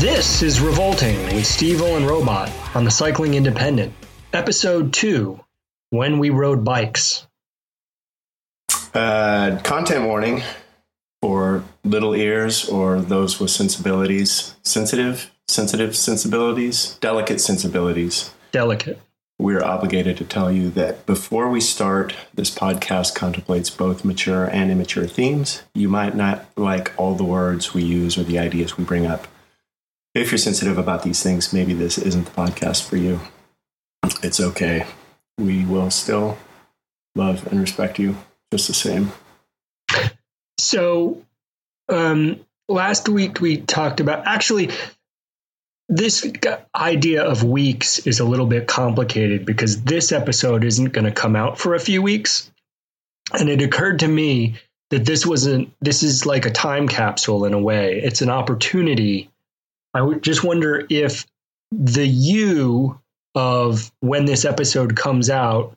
This is Revolting with Stevil and Robot on the Cycling Independent, episode two When We Rode Bikes. Uh, content warning for little ears or those with sensibilities, sensitive, sensitive sensibilities, delicate sensibilities. Delicate. We're obligated to tell you that before we start, this podcast contemplates both mature and immature themes. You might not like all the words we use or the ideas we bring up. If you're sensitive about these things, maybe this isn't the podcast for you. It's okay. We will still love and respect you just the same. So, um, last week we talked about actually this idea of weeks is a little bit complicated because this episode isn't going to come out for a few weeks. And it occurred to me that this wasn't, this is like a time capsule in a way. It's an opportunity. I would just wonder if the you of when this episode comes out,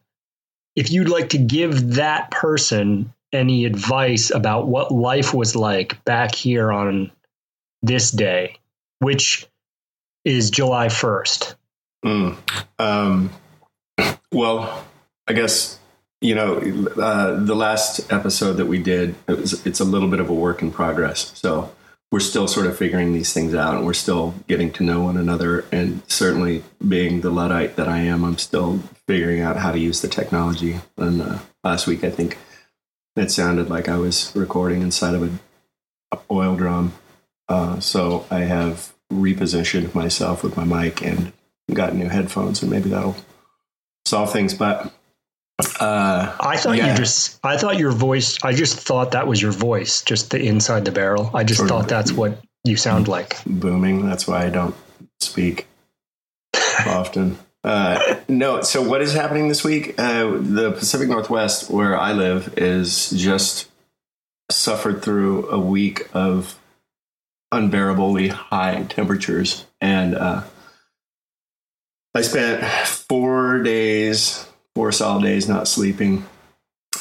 if you'd like to give that person any advice about what life was like back here on this day, which is July 1st. Mm. Um, well, I guess you know uh, the last episode that we did it was, it's a little bit of a work in progress. So we're still sort of figuring these things out, and we're still getting to know one another. And certainly, being the luddite that I am, I'm still figuring out how to use the technology. And uh, last week, I think it sounded like I was recording inside of a oil drum. Uh, so I have repositioned myself with my mic and got new headphones, and maybe that'll solve things. But uh, I thought yeah. you just, I thought your voice, I just thought that was your voice, just the inside the barrel. I just Sort thought that's what you sound like. booming. That's why I don't speak often. Uh, no, so what is happening this week? Uh, the Pacific Northwest, where I live, is just suffered through a week of unbearably high temperatures. And uh, I spent four days, four solid days not sleeping.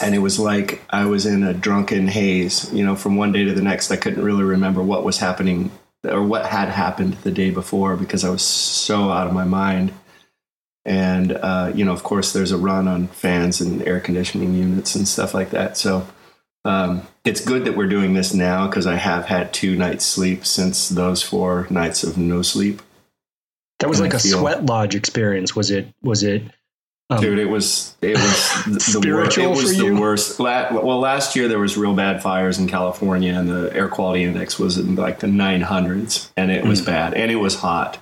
And it was like I was in a drunken haze. You know, from one day to the next, I couldn't really remember what was happening or what had happened the day before because I was so out of my mind. And, uh, you know, of course, there's a run on fans and air conditioning units and stuff like that. So um, it's good that we're doing this now because I have had two nights sleep since those four nights of no sleep. That was And like I a feel- sweat lodge experience. Was it, was it, um, Dude, it was it was the, the worst. It was the worst. La- well, last year there was real bad fires in California, and the air quality index was in like the 900s, and it was bad, and it was hot.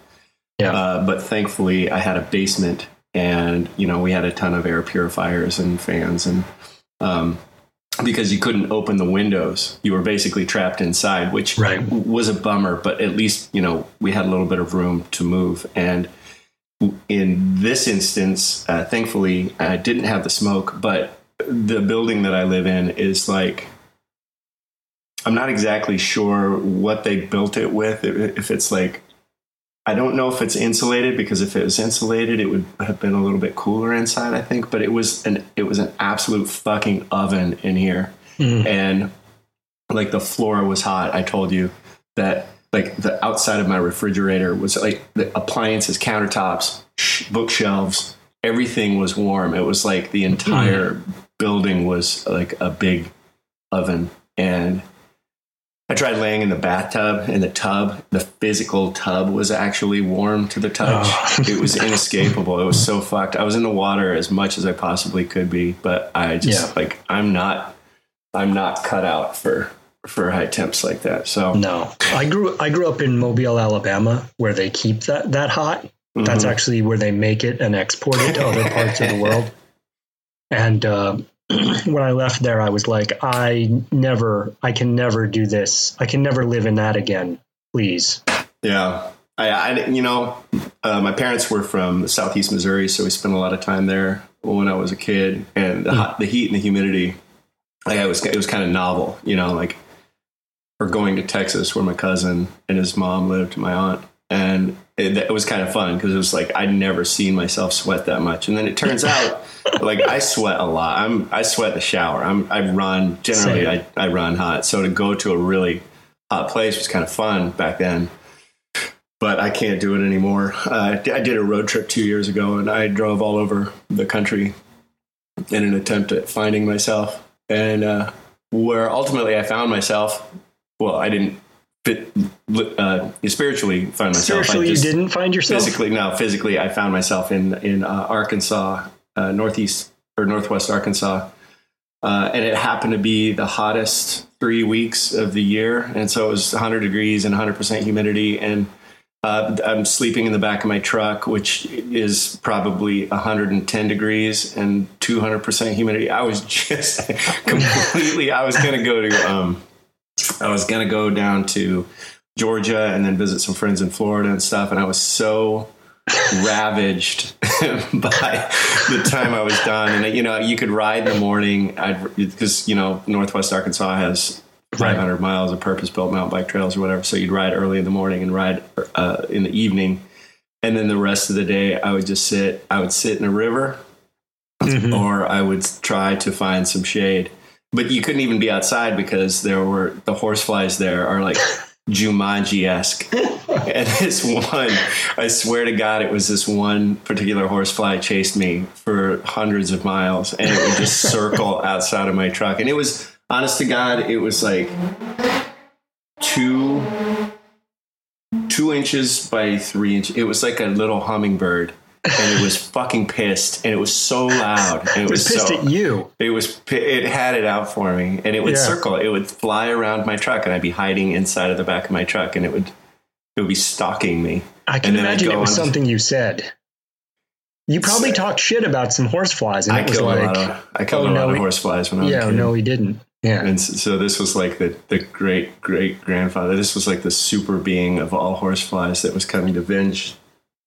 Yeah. Uh, but thankfully, I had a basement, and you know we had a ton of air purifiers and fans, and um, because you couldn't open the windows, you were basically trapped inside, which Right. was a bummer. But at least you know we had a little bit of room to move, and in this instance, uh, thankfully, I didn't have the smoke, but the building that I live in is like, I'm not exactly sure what they built it with. If it's like, I don't know if it's insulated because if it was insulated, it would have been a little bit cooler inside, I think. But it was an it was an absolute fucking oven in here Mm. and like the floor was hot. I told you that like the outside of my refrigerator was like the appliances, countertops, sh- bookshelves, everything was warm. It was like the entire hmm. building was like a big oven. And I tried laying in the bathtub, and the tub, the physical tub, was actually warm to the touch. Oh. it was inescapable. It was so fucked. I was in the water as much as I possibly could be, but I just Yeah. like I'm not, I'm not cut out for for high temps like that. So no, I grew, I grew up in Mobile, Alabama, where they keep that, that hot. That's mhm. actually where they make it and export it to other parts of the world. And uh, when I left there, I was like, I never, I can never do this. I can never live in that again. Please. Yeah. I, I you know, uh, my parents were from southeast Missouri, so we spent a lot of time there when I was a kid, and the, hot, the heat and the humidity, like it was, it was kind of novel, you know, like or going to Texas where my cousin and his mom lived, my aunt, and it, it was kind of fun because it was like I'd never seen myself sweat that much, and then it turns out like I sweat a lot. I'm I sweat the shower. I'm I run generally. I, I run hot, so to go to a really hot place was kind of fun back then. But I can't do it anymore. Uh, I did a road trip two years ago, and I drove all over the country in an attempt at finding myself. And uh, where ultimately I found myself well, I didn't fit, uh, spiritually find myself. Spiritually, you didn't find yourself. Physically, no. Physically, I found myself in in uh, Arkansas, uh, northeast or northwest Arkansas, uh, and it happened to be the hottest three weeks of the year, and so it was 100 degrees and 100 percent humidity, and uh, I'm sleeping in the back of my truck, which is probably 110 degrees and 200 percent humidity. I was just completely. I was going to go to. Um, I was going to go down to Georgia and then visit some friends in Florida and stuff. And I was so ravaged by the time I was done. And, you know, you could ride in the morning because, you know, Northwest Arkansas has 500 right. miles of purpose built mountain bike trails or whatever. So you'd ride early in the morning and ride uh, in the evening. And then the rest of the day, I would just sit, I would sit in a river mm-hmm. or I would try to find some shade but you couldn't even be outside because there were the horseflies there are like Jumanji esque. and this one, I swear to God, it was this one particular horsefly chased me for hundreds of miles and it would just circle outside of my truck. And it was, honest to God, it was like two two inches by three inches. It was like a little hummingbird and it was fucking pissed and it was so loud and it, was, was, pissed so, at you. It was it had it out for me and it would yeah. circle it would fly around my truck and i'd be hiding inside of the back of my truck and it would it would be stalking me. I can imagine it was something you said. You probably talked shit about some horseflies and I it was like of, i killed oh, a lot no, of horseflies when i was yeah no he didn't. Yeah. And so this was like the the great great grandfather. This was like the super being of all horseflies that was coming to avenge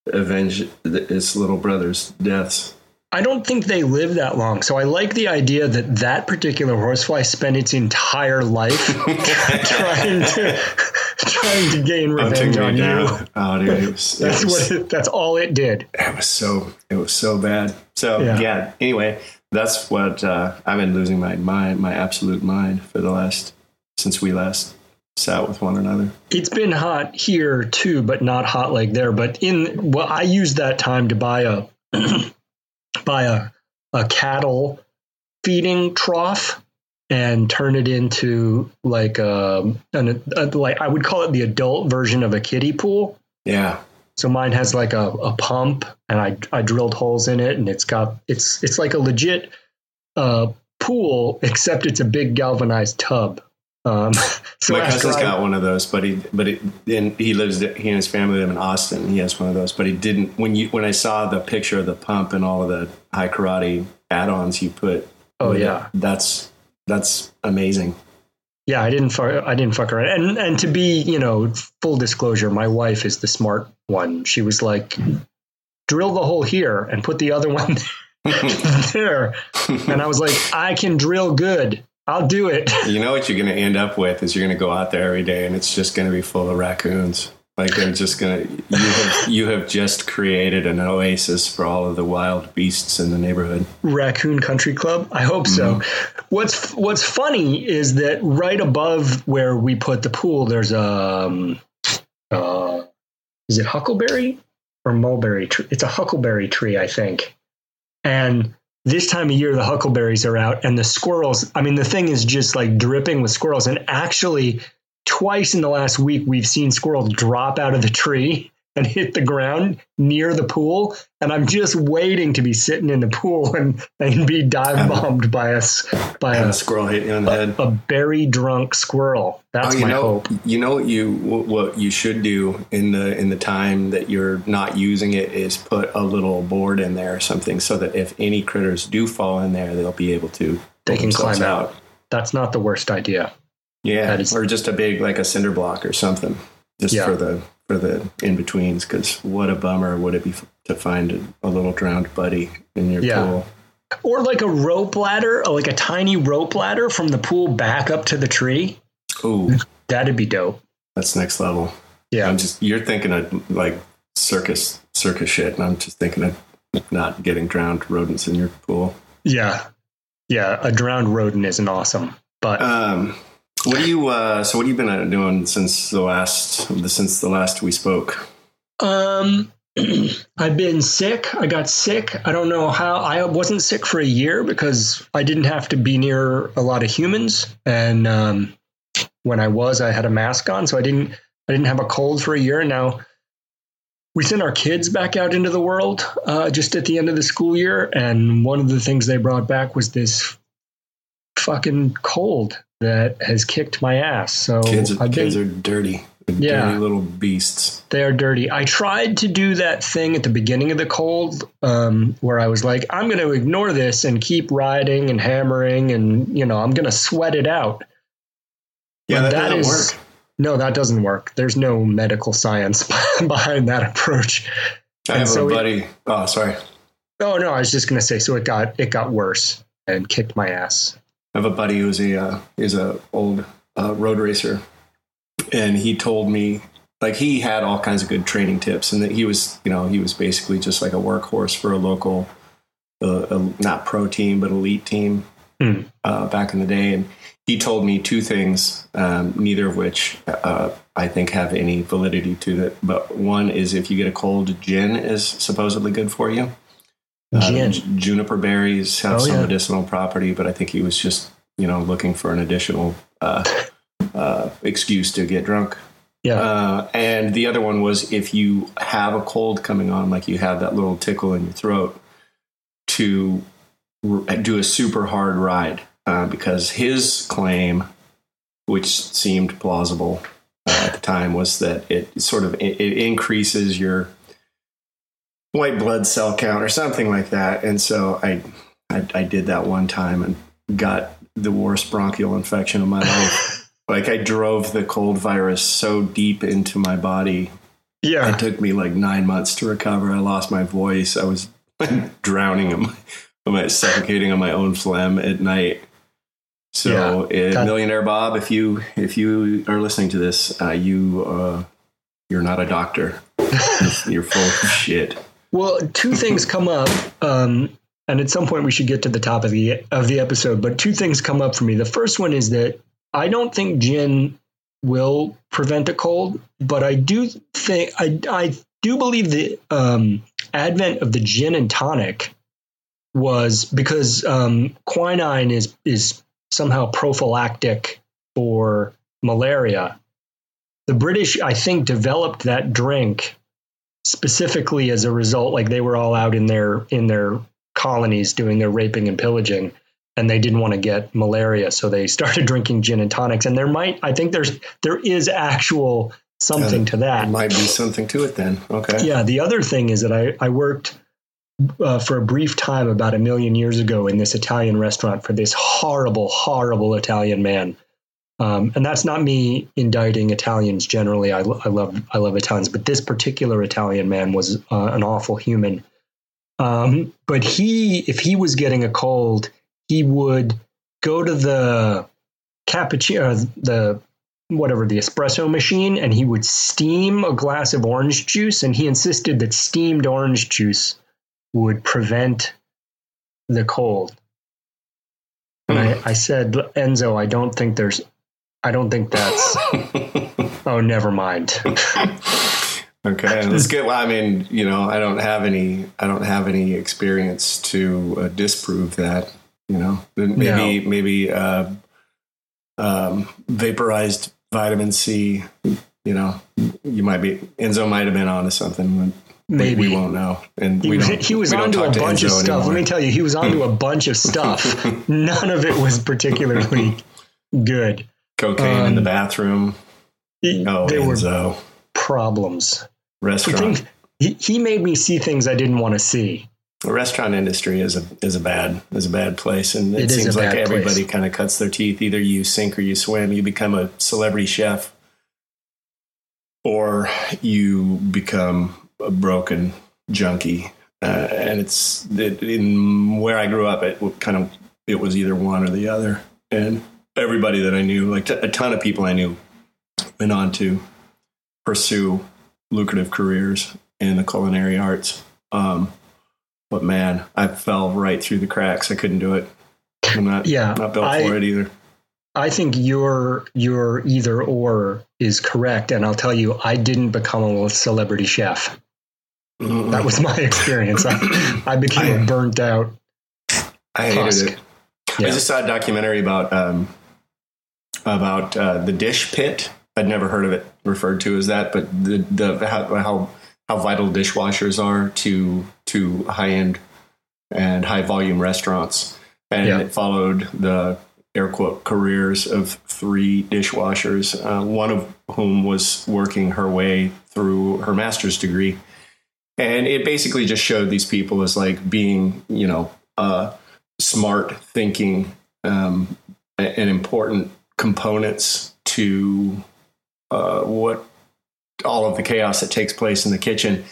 avenge its little brother's deaths. I don't think they live that long. So I like the idea that that particular horsefly spent its entire life trying to trying to gain revenge on you. Oh, dude, was, that's was, what. It, that's all it did. It was so. It was so bad. So yeah. yeah anyway, that's what uh, I've been losing my mind, my absolute mind for the last since we last sat with one another. It's been hot here too, but not hot like there. But in well, I used that time to buy a buy a a cattle feeding trough and turn it into like a, an, a, like I would call it the adult version of a kiddie pool. Yeah. So mine has like a, a pump and I I drilled holes in it and it's got it's it's like a legit uh, pool except it's a big galvanized tub um, so my cousin's got one of those, but he but it, and he lives he and his family live in Austin. He has one of those, but he didn't. When you when I saw the picture of the pump and all of the high karate add-ons you put, oh yeah, that's that's amazing. Yeah, I didn't fuck, I didn't fuck around. And and to be you know full disclosure, my wife is the smart one. She was like, drill the hole here and put the other one there, and I was like, I can drill good. I'll do it. you know what you're going to end up with is you're going to go out there every day and it's just going to be full of raccoons. Like they're just going to you have you have just created an oasis for all of the wild beasts in the neighborhood. Raccoon Country Club. I hope so. Mm-hmm. What's What's funny is that right above where we put the pool, there's a um, uh, is it huckleberry or mulberry tree? It's a huckleberry tree, I think. And this time of year the huckleberries are out and the squirrels i mean the thing is just like dripping with squirrels. And actually twice in the last week we've seen squirrels drop out of the tree and hit the ground near the pool. And I'm just waiting to be sitting in the pool and, and be dive bombed by us by a, a, squirrel hitting you on the a, head. A berry drunk squirrel. That's oh, my know, hope. You know what you what you should do in the in the time that you're not using it is put a little board in there or something so that if any critters do fall in there, they'll be able to they can climb out. That's not the worst idea. Yeah, is- or just a big like a cinder block or something, just Yeah. for the for the in betweens. Because what a bummer would it be f- to find a little drowned buddy in your Yeah. pool? Or like a rope ladder, like a tiny rope ladder from the pool back up to the tree. Ooh, That'd be dope. that's next level. Yeah. I'm just you're thinking of like circus circus shit, and I'm just thinking of not getting drowned rodents in your pool. Yeah. Yeah. A drowned rodent isn't awesome. But Um, what do you? Uh, so what have you been uh, doing since the last since the last we spoke? Um, I've been sick. I got sick. I don't know how. I wasn't sick for a year because I didn't have to be near a lot of humans, and um, when I was, I had a mask on, so I didn't. I didn't have a cold for a year. Now we sent our kids back out into the world uh, just at the end of the school year, and one of the things they brought back was this fucking cold that has kicked my ass. So Kids, I've been, kids are dirty. Yeah. dirty little beasts. they are dirty. I tried to do that thing at the beginning of the cold um, where I was like, I'm going to ignore this and keep riding and hammering and, you know, I'm going to sweat it out. Yeah, that, that doesn't is- work. No, that doesn't work. There's no medical science behind that approach. I and have so a it- buddy. oh, sorry. Oh no, I was just going to say so it got it got worse and kicked my ass. I have a buddy who's a uh, is a old uh, road racer, and he told me like he had all kinds of good training tips, and that he was you know he was basically just like a workhorse for a local, uh, uh, not pro team but elite team uh, back in the day, and he told me two things, um, neither of which uh, I think have any validity to it. But one is if you get a cold, gin is supposedly good for you. Uh, Gin. juniper berries have Oh, some yeah. medicinal property, but I think he was just, you know, looking for an additional uh, uh, excuse to get drunk. Yeah. Uh, and the other one was if you have a cold coming on, like you have that little tickle in your throat, to r- do a super hard ride. Uh, because his claim, which seemed plausible uh, at the time, was that it sort of it, it increases your white blood cell count or something like that. And so I, I, I did that one time and got the worst bronchial infection of my life. like I drove the cold virus so deep into my body. yeah. It took me like nine months to recover. I lost my voice. I was drowning in my, in my- suffocating on my own phlegm at night. So, uh, that- millionaire Bob, if you if you are listening to this, uh, you uh, you're not a doctor. you're full of shit. Well, two things come up, um, and at some point we should get to the top of the of the episode. But two things come up for me. The first one is that I don't think gin will prevent a cold, but I do think I I do believe the um, advent of the gin and tonic was because um, quinine is is somehow prophylactic for malaria. The British, I think, developed that drink specifically as a result like they were all out in their in their colonies doing their raping and pillaging and they didn't want to get malaria so they started drinking gin and tonics and there might i think there's there is actual something to that Might be something to it then. Okay. yeah the other thing is that i i worked uh, for a brief time about a million years ago in this italian restaurant for this horrible horrible italian man um, and that's not me indicting Italians generally. I, lo- I love I love Italians, but this particular Italian man was uh, an awful human. Um, but he, if he was getting a cold, he would go to the cappuccino, uh, the whatever the espresso machine, and he would steam a glass of orange juice. And he insisted that steamed orange juice would prevent the cold. And I, I said, Enzo, I don't think there's, I don't think that's. oh, never mind. Okay, good. Well, I mean, you know, I don't have any, I don't have any experience to uh, disprove that. You know, maybe maybe uh, um, vaporized vitamin C. You know, you might be Enzo might have been onto something. But we- Maybe we, won't know. And He, we was- don't, he was onto a bunch of stuff. Let me tell you, he was onto a bunch of stuff. None of it was particularly good. Cocaine in the um, bathroom. Oh, there were Enzo. problems. Restaurant. he, he made me see things I didn't want to see. the restaurant industry is a is a bad is a bad place, and it, It seems like everybody kind of cuts their teeth. Either you sink or you swim. You become a celebrity chef, or you become a broken junkie. Uh, and it's it, in where I grew up. It kind of it was either one or the other, and everybody that I knew, like t- a ton of people I knew, went on to pursue lucrative careers in the culinary arts. Um, but man, I fell right through the cracks. I couldn't do it. I'm not, Yeah, not built I- for it either. I think your your either or is correct, and I'll tell you, I didn't become a celebrity chef. That was my experience. I, I became I- a burnt out I hated husk. it. Yeah. I just saw a documentary about um, about uh, the dish pit. I'd never heard of it referred to as that, but the the how how, how vital dishwashers are to to high end and high volume restaurants, and Yeah. it followed the air quote careers of three dishwashers, uh, one of whom was working her way through her master's degree, and it basically just showed these people as like being you know. Uh, smart thinking um, and important components to uh, what all of the chaos that takes place in the kitchen.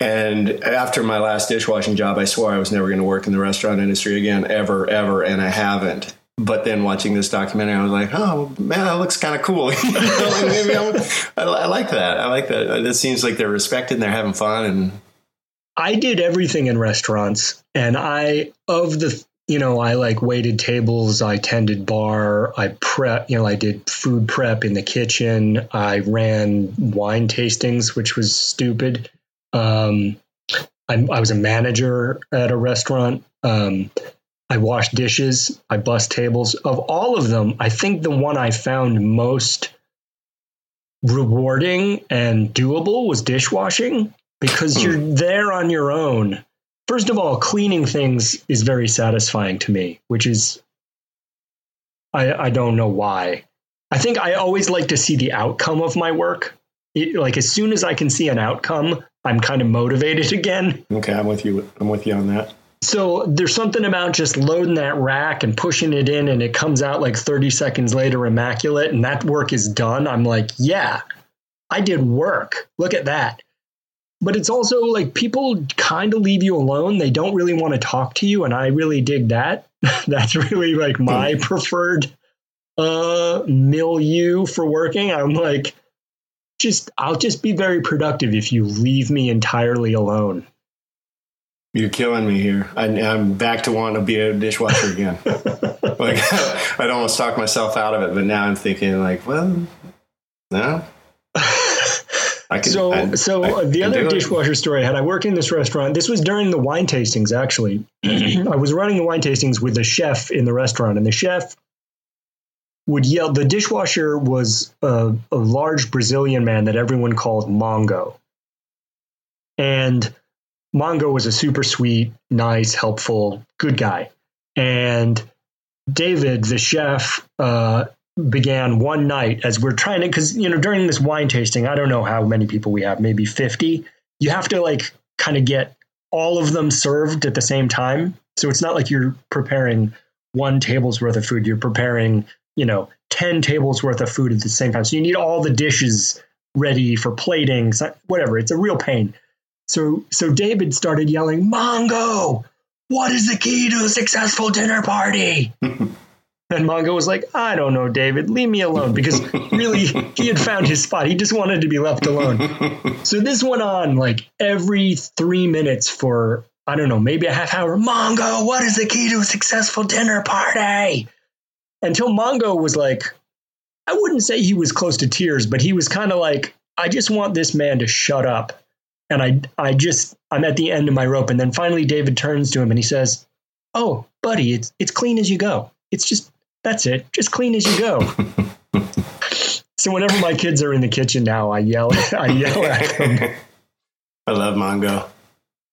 And after my last dishwashing job, I swore I was never going to work in the restaurant industry again, ever, ever, and I haven't. But then watching this documentary, I was like, "Oh man, that looks kind of cool." I, I like that. I like that. It seems like they're respected and they're having fun, and I did everything in restaurants, and I of the you know I like waited tables, I tended bar, I prep, you know, I did food prep in the kitchen, I ran wine tastings, which was stupid. Um, I, I was a manager at a restaurant. Um, I washed dishes, I bussed tables. Of all of them, I think the one I found most rewarding and doable was dishwashing because you're there on your own. First of all, cleaning things is very satisfying to me, which is I I don't know why. I think I always like to see the outcome of my work. It, like as soon as I can see an outcome, I'm kind of motivated again. okay, I'm with you. I'm with you on that. So there's something about just loading that rack and pushing it in and it comes out like 30 seconds later immaculate and that work is done. I'm like, yeah, I did work. Look at that. But it's also like people kind of leave you alone. They don't really want to talk to you and I really dig that. That's really like my preferred uh milieu for working. I'm like just I'll just be very productive if you leave me entirely alone. You're killing me here. I, I'm back to wanting to be a dishwasher again. like I'd almost talk myself out of it, but now I'm thinking like, well, no. I can, so I- so I the other dishwasher story I had I worked in this restaurant. This was during the wine tastings actually. I was running the wine tastings with the chef in the restaurant, and the chef would yell. The dishwasher was a, a large Brazilian man that everyone called Mongo, and Mongo was a super sweet, nice, helpful, good guy. And David, the chef, uh, began one night as we're trying to because you know during this wine tasting i don't know how many people we have maybe 50 you have to like kind of get all of them served at the same time. So it's not like you're preparing one table's worth of food you're preparing you know 10 tables worth of food at the same time. So you need all the dishes ready for plating whatever it's a real pain. So so david started yelling mongo what is the key to a successful dinner party and Mongo was like, I don't know, David, leave me alone. Because really, he had found his spot. He just wanted to be left alone. So this went on like every three minutes for, I don't know, maybe a half hour. Mongo, what is the key to a successful dinner party? Until Mongo was like, I wouldn't say he was close to tears, but he was kind of like, I just want this man to shut up. And I, I just, I'm at the end of my rope. And then finally, David turns to him and he says, Oh, buddy, it's, it's clean as you go. It's just, that's it. Just clean as you go. so whenever my kids are in the kitchen now, I yell, I yell at them. I love Mongo.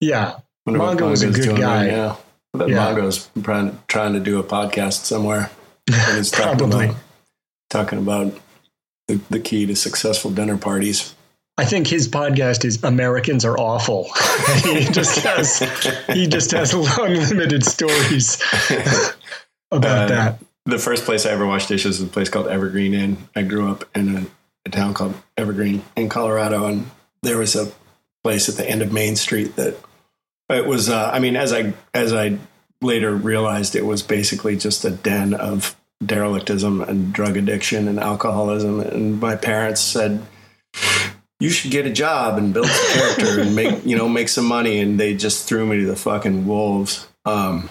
Yeah. Mongo was a good guy. Right now. I bet Yeah. Mongo's trying, trying to do a podcast somewhere. And he's talking Probably. about, talking about the, the key to successful dinner parties. I think his podcast is Americans are awful. he just has he just has unlimited stories about uh, that. The first place I ever washed dishes was a place called Evergreen Inn. I grew up in a, a town called Evergreen in Colorado, and there was a place at the end of Main Street that it was. Uh, I mean, as I as I later realized, it was basically just a den of derelictism and drug addiction and alcoholism. And my parents said you should get a job and build some character and make you know make some money and they just threw me to the fucking wolves um,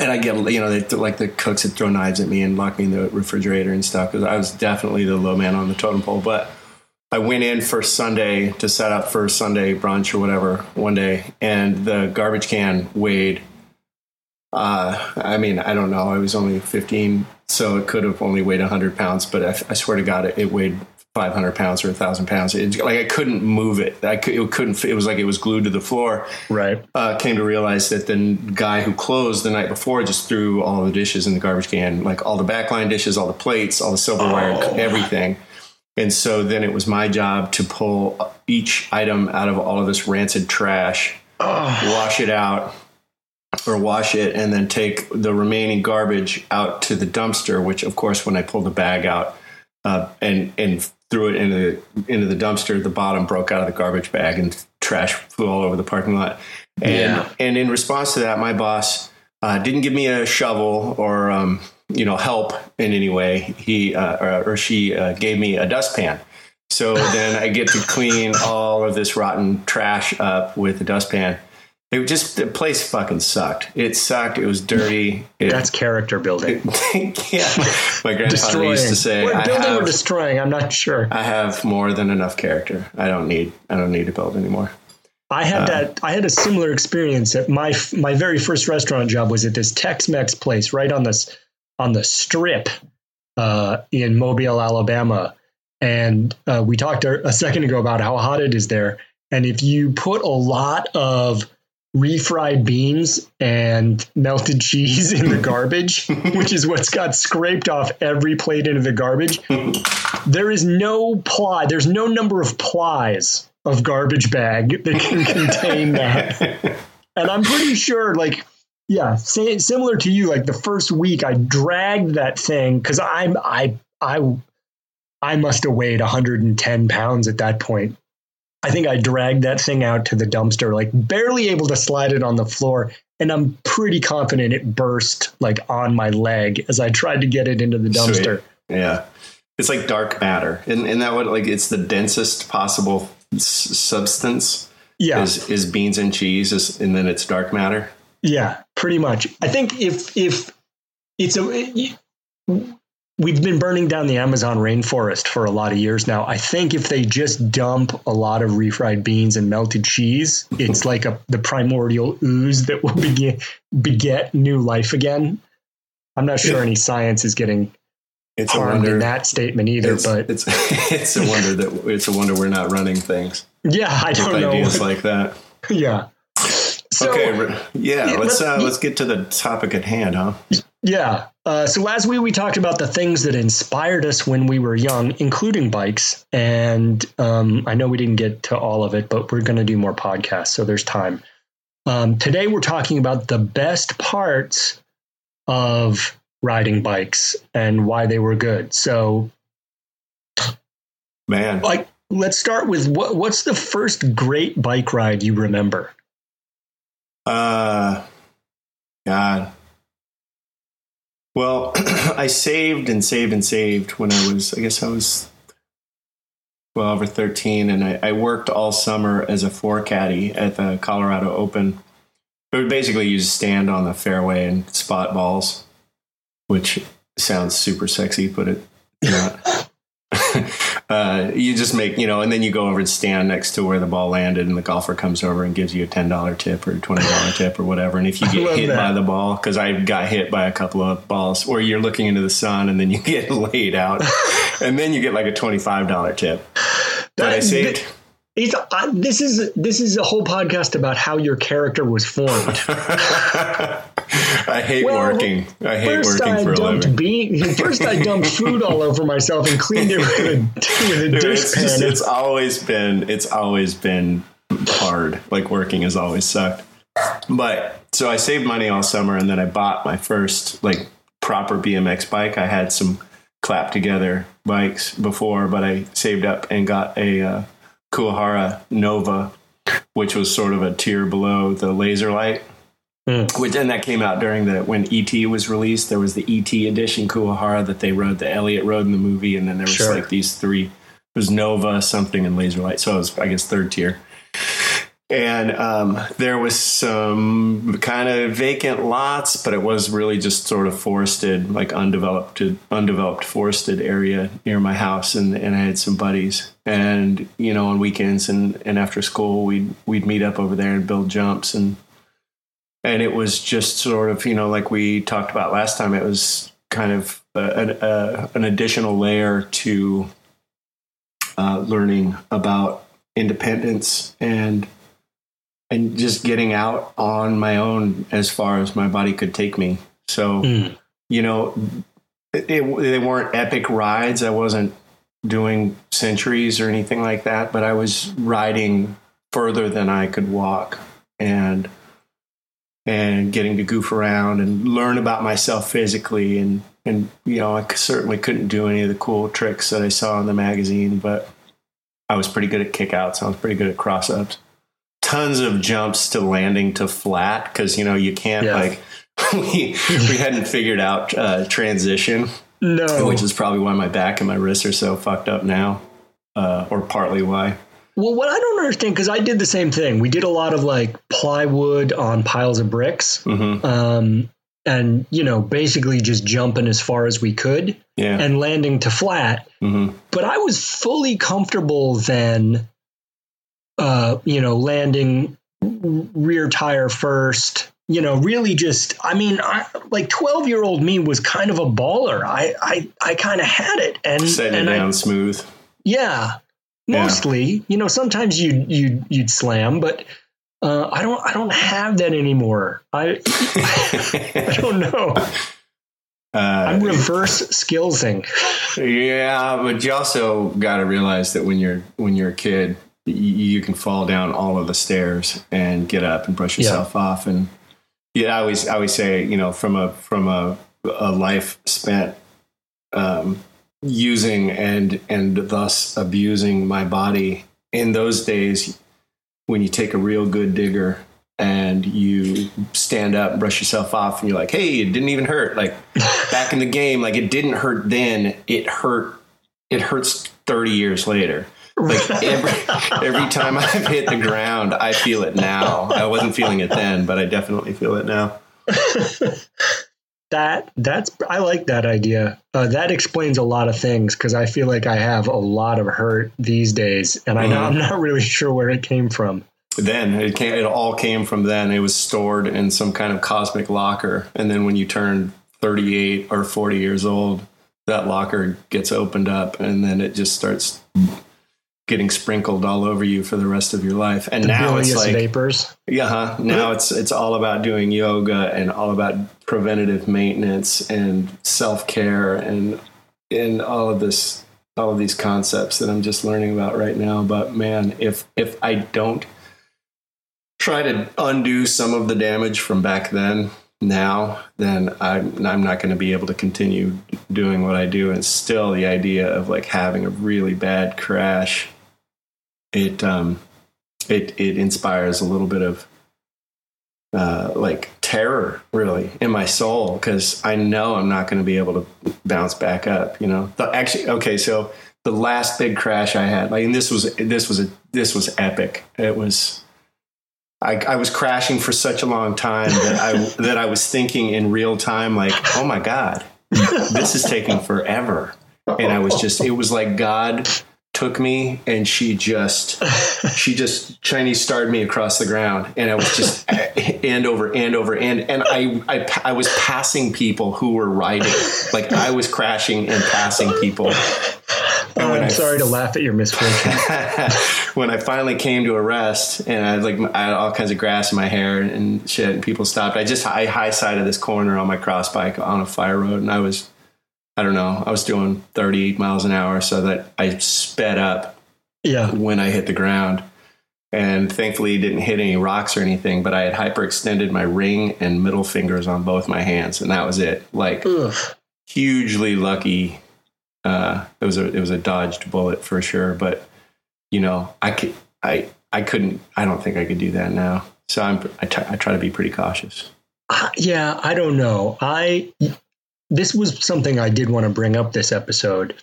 and i get you know they like the cooks would throw knives at me and lock me in the refrigerator and stuff because i was definitely the low man on the totem pole but i went in for sunday to set up for sunday brunch or whatever one day and the garbage can weighed uh, I mean, I don't know. I was only 15, so it could have only weighed 100 pounds, but I, I swear to God, it, it weighed 500 pounds or a thousand pounds. It, like I couldn't move it. I could, it couldn't. It was like it was glued to the floor. Right. Uh, came to realize that the guy who closed the night before just threw all the dishes in the garbage can, like all the backline dishes, all the plates, all the silverware, oh. everything. And so then it was my job to pull each item out of all of this rancid trash, oh. wash it out, or wash it, and then take the remaining garbage out to the dumpster. Which, of course, when I pulled the bag out. Uh, and and threw it into the, into the dumpster. The bottom broke out of the garbage bag and trash flew all over the parking lot. And yeah. and in response to that, my boss uh, didn't give me a shovel or um, you know help in any way. He uh, or, or, she uh, gave me a dustpan. So then I get to clean all of this rotten trash up with a dustpan it just the place fucking sucked. It sucked. It was dirty. It, That's character building. It, yeah, my grandfather used to say, We're "Building have, or destroying." I'm not sure. I have more than enough character. I don't need. I don't need to build anymore. I had uh, that. I had a similar experience. At my my very first restaurant job was at this Tex-Mex place right on this on the strip uh, in Mobile, Alabama, and uh, we talked a, a second ago about how hot it is there. And if you put a lot of refried beans and melted cheese in the garbage, which is what's got scraped off every plate into the garbage. There is no ply, there's no number of plies of garbage bag that can contain that. And I'm pretty sure, like, yeah, say, similar to you, like the first week I dragged that thing because I'm I I I must have weighed 110 pounds at that point. I think I dragged that thing out to the dumpster, like barely able to slide it on the floor. And I'm pretty confident it burst like on my leg as I tried to get it into the dumpster. Sweet. Yeah. It's like dark matter. And, and that would like, it's the densest possible s- substance. Yeah. Is, is beans and cheese is, and then it's dark matter. Yeah, pretty much. I think if, if it's a, we've been burning down the Amazon rainforest for a lot of years now. I think if they just dump a lot of refried beans and melted cheese, it's like a the primordial ooze that will begin beget new life again. I'm not sure any science is getting it's harmed in that statement either, it's, but it's it's a wonder that it's a wonder we're not running things. Yeah, I don't know ideas like that. Yeah. So, okay, yeah, yeah let's uh, let's get to the topic at hand, huh? Yeah. Uh, so last week we talked about the things that inspired us when we were young, including bikes. And um, I know we didn't get to all of it, but we're going to do more podcasts, so there's time. Um, today we're talking about the best parts of riding bikes and why they were good. So, man, like, let's start with what, what's the first great bike ride you remember? Uh, God well, I saved and saved and saved when I was, I guess I was 12 or 13, and I, I worked all summer as a fore caddy at the Colorado Open. Would basically use stand on the fairway and spot balls, which sounds super sexy, but it's not. uh, you just make, you know, and then you go over and stand next to where the ball landed, and the golfer comes over and gives you a ten dollar tip or twenty dollar tip or whatever. And if you get hit that. by the ball, because I got hit by a couple of balls, or you're looking into the sun and then you get laid out, and then you get like a twenty five dollar tip. But I saved. It's, uh, this is this is a whole podcast about how your character was formed. I hate well, working. I hate working I for a dumped living. Bean, first, I dumped food all over myself and cleaned it with a, with a Dude, dish it's, it's always been it's always been hard. Like working has always sucked. But so I saved money all summer, and then I bought my first like proper BMX bike. I had some clap together bikes before, but I saved up and got a uh, Kuwahara Nova, which was sort of a tier below the Laser Light. Mm. Which and that came out during the when ET was released. There was the ET edition Kuwahara that they rode, the Elliot rode in the movie, and then there was Sure. like these three. It was Nova, something, and Laser Light. So it was, I guess, third tier. And um, there was some kind of vacant lots, but it was really just sort of forested, like undeveloped, undeveloped forested area near my house. And, and I had some buddies, and you know, on weekends and, and after school, we'd we'd meet up over there and build jumps, and and it was just sort of you know, like we talked about last time, it was kind of a, an, a, an additional layer to uh, learning about independence and and just getting out on my own as far as my body could take me. So, Mm. you know, it, it, they weren't epic rides. I wasn't doing centuries or anything like that, but I was riding further than I could walk and and getting to goof around and learn about myself physically and and you know I certainly couldn't do any of the cool tricks that I saw in the magazine, but I was pretty good at kickouts. I was pretty good at cross ups. Tons of jumps to landing to flat because you know you can't Yeah. like we we hadn't figured out uh, transition, No. which is probably why my back and my wrists are so fucked up now, uh, or partly why. Well, what I don't understand because I did the same thing. We did a lot of like plywood on piles of bricks, hmm um, and you know, basically just jumping as far as we could Yeah. and landing to flat. hmm But I was fully comfortable then, uh, you know, landing rear tire first. You know, really just. I mean, I, like twelve year old me was kind of a baller. I I, I kind of had it, and Setting it and I, down smooth. yeah, Yeah. mostly. You know, sometimes you you you'd slam, but uh, I don't I don't have that anymore. I I don't know. Uh, I'm reverse skillsing. Yeah, but you also got to realize that when you're when you're a kid, y- you can fall down all of the stairs and get up and brush Yeah. yourself off. And yeah, I always I always say, you know, from a from a a life spent um, using and and thus abusing my body in those days, when you take a real good digger and you stand up and brush yourself off and you're like hey it didn't even hurt. Like back in the game like it didn't hurt then. It hurt it hurts 30 years later. Like every, every time i've hit the ground i feel it now. I wasn't feeling it then but i definitely feel it now That that's I like that idea. Uh, that explains a lot of things because I feel like I have a lot of hurt these days, and I know Mhm. I'm not really sure where it came from. then it came, it all came from then it was stored in some kind of cosmic locker and then when you turn 38 or 40 years old that locker gets opened up and then it just starts getting sprinkled all over you for the rest of your life and The now it's like vapors. yeah huh? now it's it's all about doing yoga and all about preventative maintenance and self-care and and all of this all of these concepts that I'm just learning about right now but man if if I don't try to undo some of the damage from back then now then I'm I'm not going to be able to continue doing what I do and still the idea of like having a really bad crash it um it it inspires a little bit of uh, like terror really in my soul because I know I'm not going to be able to bounce back up. You know, the, actually, okay, so the last big crash I had, like, and this was this was a this was epic. It was. I, I was crashing for such a long time that I that I was thinking in real time, like, oh my god, this is taking forever. And I was just, it was like God took me and she just she just Chinese starred me across the ground, and I was just end over end over end, and I, I I was passing people who were riding, like I was crashing and passing people, Oh, when I'm I- sorry to laugh at your misfortune. when I finally came to a rest and I like I had all kinds of grass in my hair and shit, and people stopped. I just I high sided this corner on my cross bike on a fire road, and I was I don't know I was doing 30 miles an hour, so that I sped up yeah. when I hit the ground. And thankfully, didn't hit any rocks or anything. But I had hyperextended my ring and middle fingers on both my hands, and that was it. Like Ugh. hugely lucky. Uh, it was a it was a dodged bullet for sure, but you know I could I I couldn't I don't think I could do that now. So I'm I t- I try to be pretty cautious. Uh, yeah, I don't know. I this was something I did want to bring up this episode.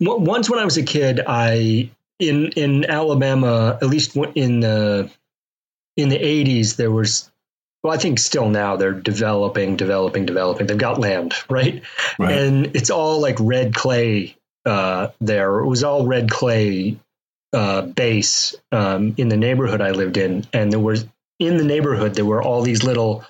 Once when I was a kid, I in in Alabama, at least in the in the 80s there was well, I think still now they're developing, developing, developing. They've got land, right? And it's all like red clay uh, there. It was all red clay uh, base um, in the neighborhood I lived in, and there was in the neighborhood there were all these little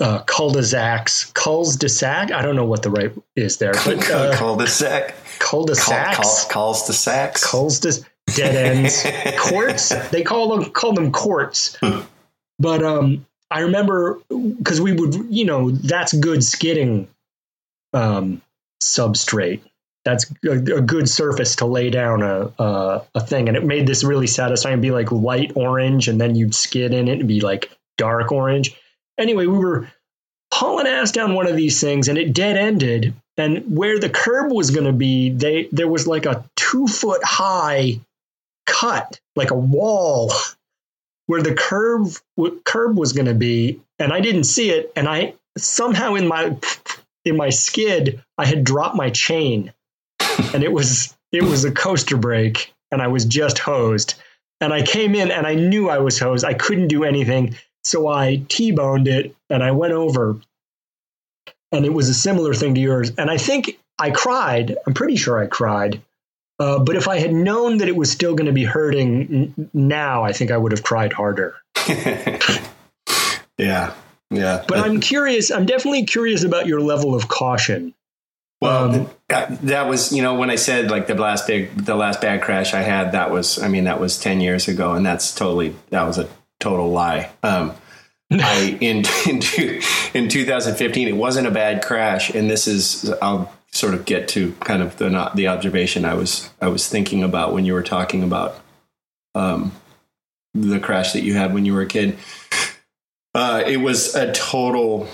uh, cul-de-sacs, cul-de-sac. I don't know what the right is there, but uh, cul-de-sac, cul-de-sacs, calls to sacs, cul-de dead ends, courts. They call them call them courts. but um, I remember because we would, you know, that's good skidding um, substrate. That's a, a good surface to lay down a, a a thing, and it made this really satisfying. Be like light orange, and then you'd skid in it and be like dark orange. Anyway, we were hauling ass down one of these things, and it dead ended. And where the curb was going to be, they there was like a two foot high cut, like a wall, where the curve curb was going to be, and I didn't see it. And I somehow in my in my skid, I had dropped my chain, and it was it was a coaster brake, and I was just hosed. And I came in, and I knew I was hosed. I couldn't do anything, so I t-boned it, and I went over, and it was a similar thing to yours. And I think I cried. I'm pretty sure I cried. Uh, but if I had known that it was still going to be hurting n- now, I think I would have cried harder. yeah, yeah. But I'm curious. I'm definitely curious about your level of caution. Well, Um, that, that was you know when I said like the last big the last bad crash I had that was I mean that was ten years ago and that's totally that was a total lie. Um, I in in, in 2015 it wasn't a bad crash and this is I'll sort of get to kind of the not the observation I was I was thinking about when you were talking about um, the crash that you had when you were a kid. Uh, it was a total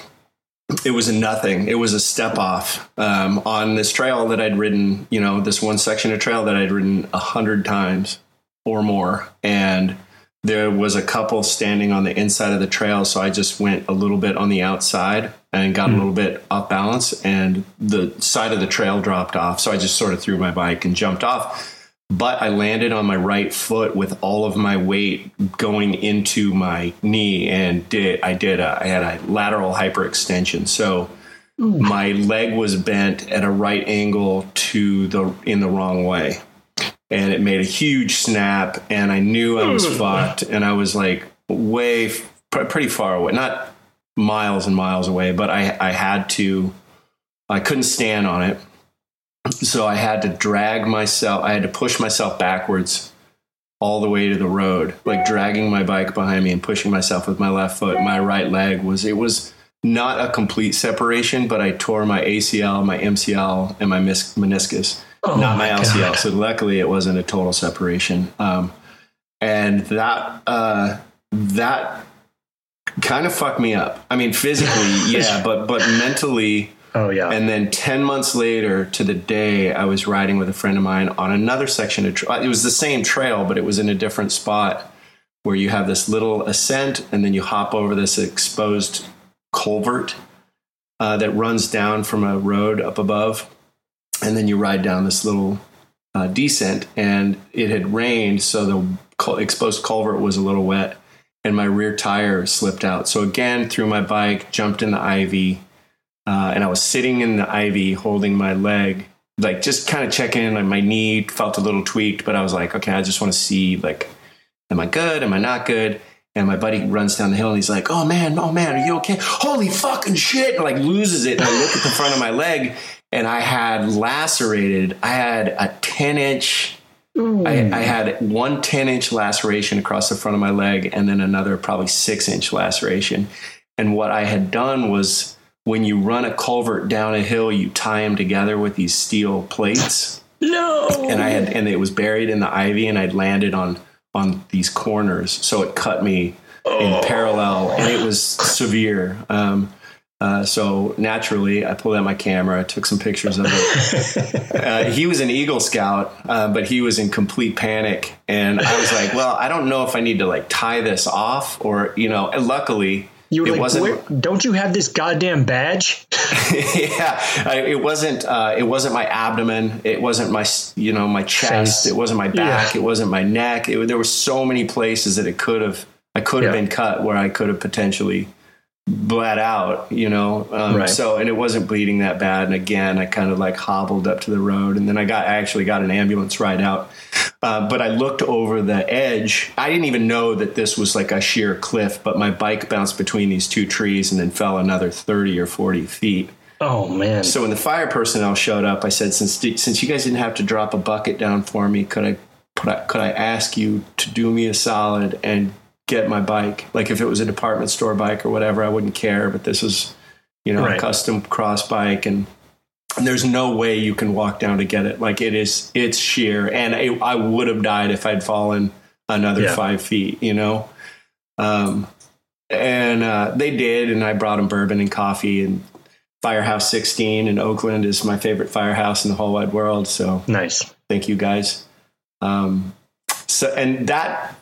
it was nothing. It was a step off um, on this trail that I'd ridden. You know, this one section of trail that I'd ridden a hundred times or more, and there was a couple standing on the inside of the trail. So I just went a little bit on the outside and got a hmm. little bit off balance, and the side of the trail dropped off. So I just sort of threw my bike and jumped off. But I landed on my right foot with all of my weight going into my knee, and did I did a, I had a lateral hyperextension. So hmm. my leg was bent at a right angle to the in the wrong way and it made a huge snap and i knew i was hmm. fucked and i was like way pretty far away not miles and miles away but i i had to i couldn't stand on it so i had to drag myself i had to push myself backwards all the way to the road like dragging my bike behind me and pushing myself with my left foot my right leg was it was not a complete separation but i tore my acl my mcl and my mis- meniscus Oh not my, my LCL. So luckily, it wasn't a total separation. Um, and that uh, that kind of fucked me up. I mean, physically, yeah, but but mentally. Oh yeah. And then ten months later, to the day, I was riding with a friend of mine on another section of trail. It was the same trail, but it was in a different spot where you have this little ascent, and then you hop over this exposed culvert uh, that runs down from a road up above and then you ride down this little uh, descent and it had rained so the cul- exposed culvert was a little wet and my rear tire slipped out so again threw my bike jumped in the ivy uh, and i was sitting in the ivy holding my leg like just kind of checking in like my knee felt a little tweaked but i was like okay i just want to see like am i good am i not good and my buddy runs down the hill and he's like, "Oh man, oh man, are you okay? Holy fucking shit!" And like loses it. And I look at the front of my leg, and I had lacerated. I had a ten inch. I, I had one 10 inch laceration across the front of my leg, and then another probably six inch laceration. And what I had done was when you run a culvert down a hill, you tie them together with these steel plates. No. And I had, and it was buried in the ivy, and I'd landed on on these corners, so it cut me in parallel, and it was severe. Um, uh, so naturally, I pulled out my camera, took some pictures of it. uh, he was an Eagle Scout, uh, but he was in complete panic, and I was like, "Well, I don't know if I need to like tie this off, or you know." Luckily, You were it like, wasn't. "Where- don't you have this goddamn badge? yeah, I, it wasn't. Uh, it wasn't my abdomen. It wasn't my, you know, my chest. Face. It wasn't my back. Yeah. It wasn't my neck. It, there were so many places that it could have. I could have Yeah. been cut where I could have potentially bled out. You know, um, Right. so and it wasn't bleeding that bad. And again, I kind of like hobbled up to the road, and then I got I actually got an ambulance ride out. Uh, but I looked over the edge. I didn't even know that this was like a sheer cliff, but my bike bounced between these two trees and then fell another 30 or 40 feet. Oh man. So when the fire personnel showed up, I said, since since you guys didn't have to drop a bucket down for me, could I could I, could I ask you to do me a solid and get my bike? Like if it was a department store bike or whatever, I wouldn't care. But this is, you know, Right. a custom cross bike, and, and there's no way you can walk down to get it. Like it is, it's sheer, and it, I would have died if I'd fallen another Yeah. five feet. You know. Um, and uh, they did, and I brought them bourbon and coffee and Firehouse 16 in Oakland is my favorite firehouse in the whole wide world. So nice. thank you guys. Um, so and that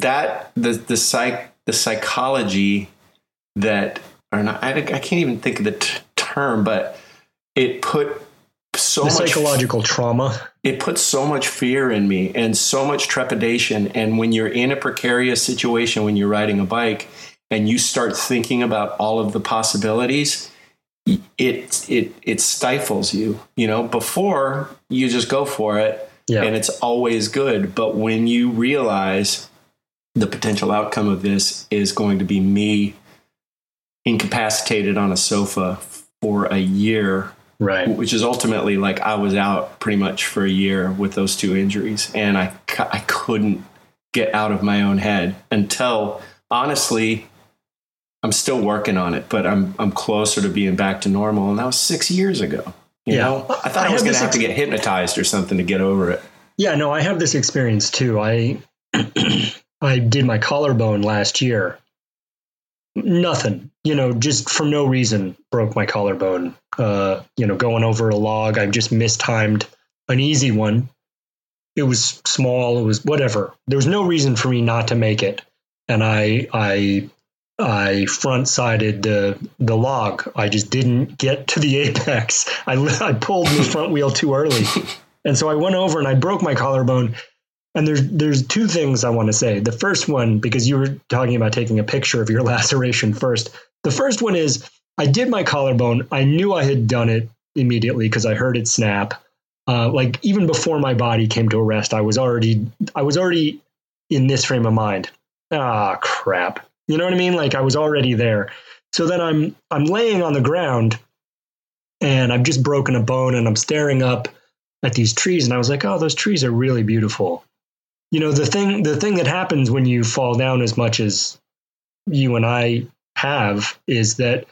that the the psych the psychology that or not I, I can't even think of the t- term, but it put so The much psychological trauma. it puts so much fear in me and so much trepidation. And when you're in a precarious situation, when you're riding a bike and you start thinking about all of the possibilities, it it it stifles you. You know, before you just go for it Yeah. and it's always good. But when you realize the potential outcome of this is going to be me incapacitated on a sofa for a year right. which is ultimately like I was out pretty much for a year with those two injuries, and i i couldn't get out of my own head until honestly. I'm still working on it, but I'm I'm closer to being back to normal, and that was six years ago. You Yeah. know, I thought I I, was going to have to get hypnotized or something to get over it. Yeah, no, I have this experience too. I I did my collarbone last year. Nothing, you know, just for no reason broke my collarbone. Uh, you know, going over a log, I just mistimed an easy one. It was small, it was whatever. There was no reason for me not to make it. And I I I front sided the the log. I just didn't get to the apex. I I pulled the front wheel too early. And so I went over and I broke my collarbone. And there's there's two things I want to say. The first one, because you were talking about taking a picture of your laceration first. The first one is I did my collarbone. I knew I had done it immediately because I heard it snap. Uh, like even before my body came to a rest, I was already I was already in this frame of mind. Ah, crap. You know what I mean? Like I was already there. So then I'm I'm laying on the ground and I've just broken a bone and I'm staring up at these trees and I was like, "Oh, those trees are really beautiful." You know, the thing the thing that happens when you fall down as much as you and I have is that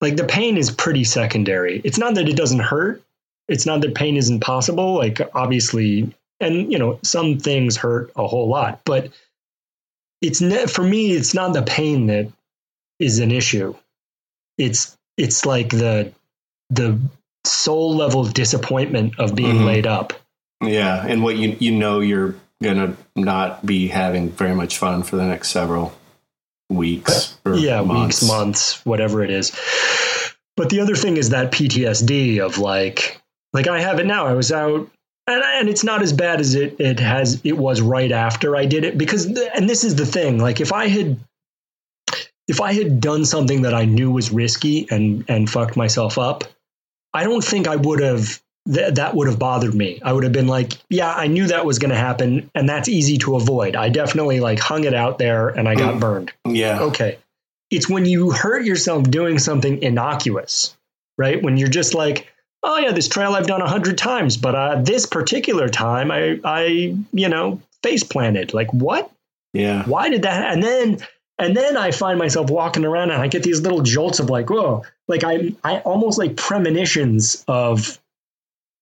like the pain is pretty secondary. It's not that it doesn't hurt. It's not that pain isn't possible. Like obviously, and you know, some things hurt a whole lot, but it's ne- for me. It's not the pain that is an issue. It's it's like the the soul level disappointment of being Mhm. laid up. Yeah, and what you you know you're gonna not be having very much fun for the next several weeks. Or yeah, months. weeks, months, whatever it is. But the other thing is that PTSD of like, like I have it now. I was out, and, and it's not as bad as it it has it was right after I did it because, and this is the thing. Like if I had, if I had done something that I knew was risky and and fucked myself up, I don't think I would have. Th- that would have bothered me. I would have been like, yeah, I knew that was going to happen, and that's easy to avoid. I definitely like hung it out there, and I got burned Yeah, okay. It's when you hurt yourself doing something innocuous, right? When you're just like, oh yeah, this trail I've done a hundred times, but uh, this particular time I, I, you know, face planted. Like what? Yeah. Why did that? And then, and then I find myself walking around and I get these little jolts of like, whoa, like I, I almost like premonitions of,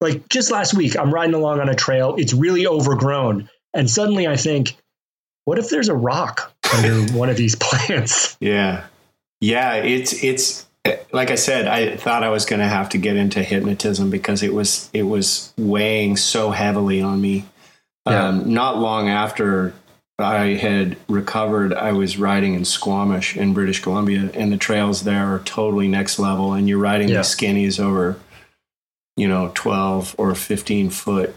like just last week I'm riding along on a trail. It's really overgrown, and suddenly I think, what if there's a rock under one of these plants? Yeah. Yeah. It's, it's, like I said, I thought I was going to have to get into hypnotism because it was, it was weighing so heavily on me. Yeah. Um, not long after I had recovered, I was riding in Squamish in British Columbia, and the trails there are totally next level. And you're riding Yeah. these skinnies over, you know, 12 or 15 foot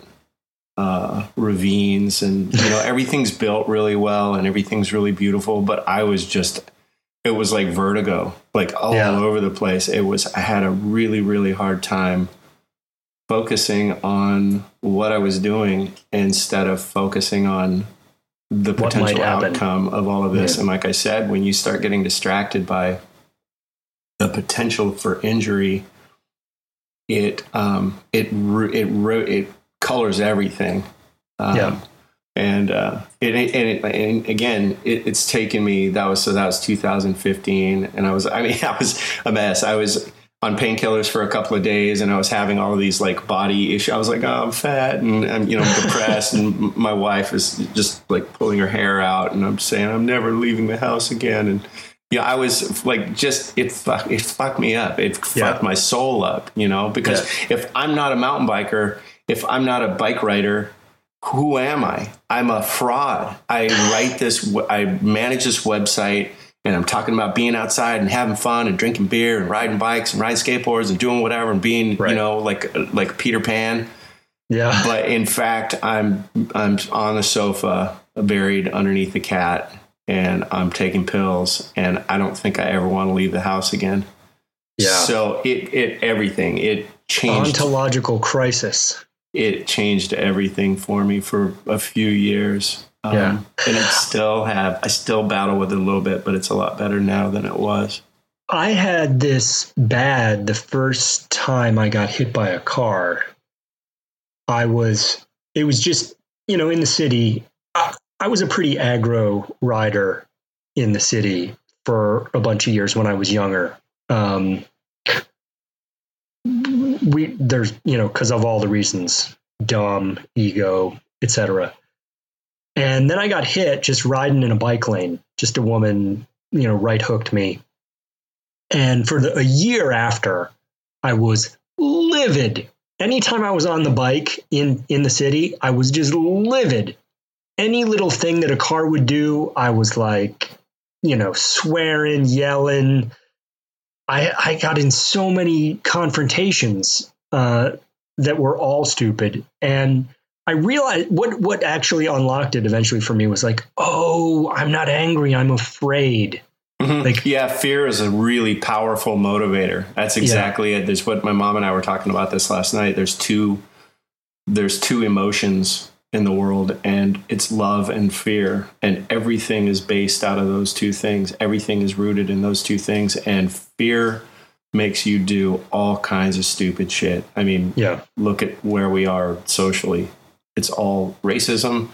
uh, ravines, and you know everything's built really well and everything's really beautiful. But I was just, it was like vertigo, like all Yeah. over the place. It was. I had a really, really hard time focusing on what I was doing instead of focusing on the potential outcome of all of this. Yeah. And like I said, when you start getting distracted by the potential for injury, it um, it it it colors everything. Um, Yeah. And uh, it, and, it, and again, it, it's taken me. That was so. That was 2015, and I was. I mean, I was a mess. I was on painkillers for a couple of days, and I was having all of these like body issues. I was like, oh, I'm fat, and I'm you know depressed, and my wife is just like pulling her hair out, and I'm saying I'm never leaving the house again, and yeah, I was like, just it fuck, it fucked me up. It Yeah. fucked my soul up, you know. Because if I'm not a mountain biker, if I'm not a bike rider, who am I? I'm a fraud. I write this, I manage this website, and I'm talking about being outside and having fun and drinking beer and riding bikes and riding skateboards and doing whatever and being, Right. you know, like like Peter Pan. Yeah. But in fact, I'm I'm on the sofa, buried underneath the cat, and I'm taking pills, and I don't think I ever want to leave the house again. Yeah. So it it everything it changed Ontological crisis. it changed everything for me for a few years. Um, Yeah. And I still have, I still battle with it a little bit, but it's a lot better now than it was. I had this bad the first time I got hit by a car. I was, it was just, you know, in the city. I, I was a pretty aggro rider in the city for a bunch of years when I was younger. Um, we, there's, you know, because of all the reasons dumb, ego, etc. And then I got hit just riding in a bike lane. Just a woman, you know, right hooked me and for the, a year after, I was livid. Anytime I was on the bike in, in the city, I was just livid. Any little thing that a car would do, I was like, you know, swearing, yelling. I, I got in so many confrontations uh, that were all stupid. And I realized what, what actually unlocked it eventually for me was like, oh, I'm not angry, I'm afraid. Like- yeah, fear is a really powerful motivator. That's exactly it. There's what my mom and I were talking about this last night. There's two, there's two emotions in the world, and it's love and fear, and everything is based out of those two things. Everything is rooted in those two things, and fear makes you do all kinds of stupid shit. I mean, Yeah. look at where we are socially. It's all racism,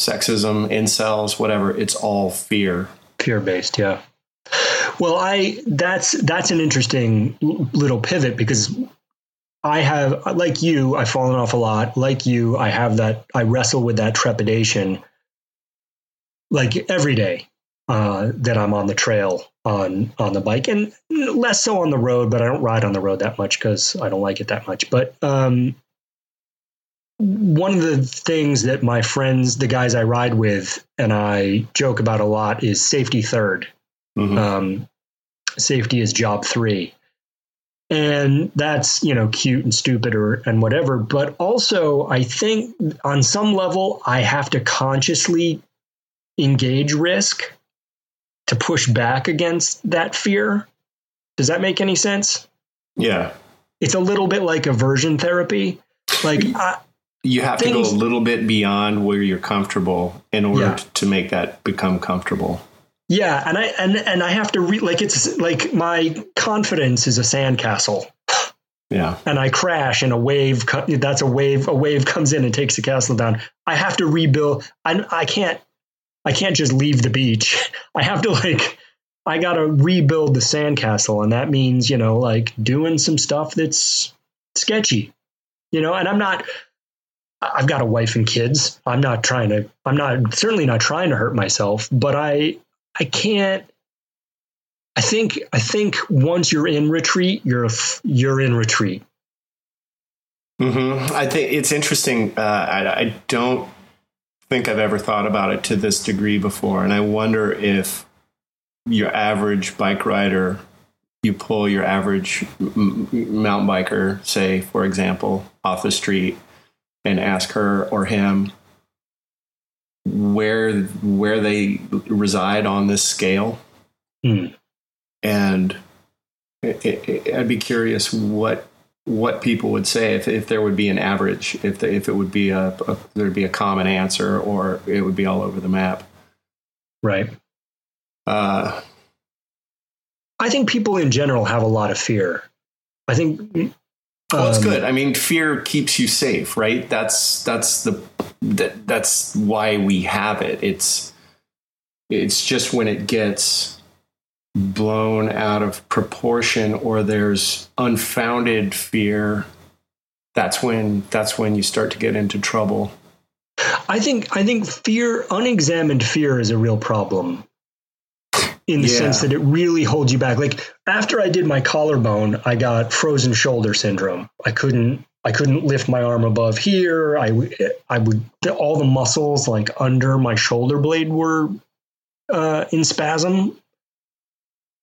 sexism, incels, whatever. It's all fear. fear based yeah well i that's that's an interesting little pivot because i have like you i've fallen off a lot like you i have that i wrestle with that trepidation like every day uh, that i'm on the trail on on the bike and less so on the road but i don't ride on the road that much because i don't like it that much but um one of the things that my friends, the guys I ride with, and I joke about a lot is safety third. Mhm. Um, safety is job three. And that's, you know, cute and stupid or and whatever. But also I think on some level I have to consciously engage risk to push back against that fear. Does that make any sense? yeah. It's a little bit like aversion therapy. Like I, You have to go a little bit beyond where you're comfortable in order Yeah. to make that become comfortable. Yeah, and I and and I have to re- like it's like my confidence is a sandcastle. Yeah. and I crash and a wave co- that's a wave a wave comes in and takes the castle down I have to rebuild I I can't I can't just leave the beach I have to like I got to rebuild the sandcastle and that means you know like doing some stuff that's sketchy you know and I'm not I've got a wife and kids I'm not trying to I'm not certainly not trying to hurt myself but I I can't I think I think once you're in retreat, you're you're in retreat. Mm-hmm. I think it's interesting. Uh, I, I don't think I've ever thought about it to this degree before, and I wonder if your average bike rider, you pull your average mountain biker, say for example, off the street, and ask her or him where where they reside on this scale. Mm. and it, it, I'd be curious what what people would say if, if there would be an average, if the, if it would be a, a there'd be a common answer, or it would be all over the map. Right. Uh, I think people in general have a lot of fear. I think. well, it's um, good. I mean, fear keeps you safe, right? That's that's the that, that's why we have it. It's it's just when it gets blown out of proportion or there's unfounded fear that's when that's when you start to get into trouble I think I think fear, unexamined fear, is a real problem. In the Yeah. sense that it really holds you back. Like after I did my collarbone, I got frozen shoulder syndrome. I couldn't I couldn't lift my arm above here. I, I would all the muscles like under my shoulder blade were uh, in spasm.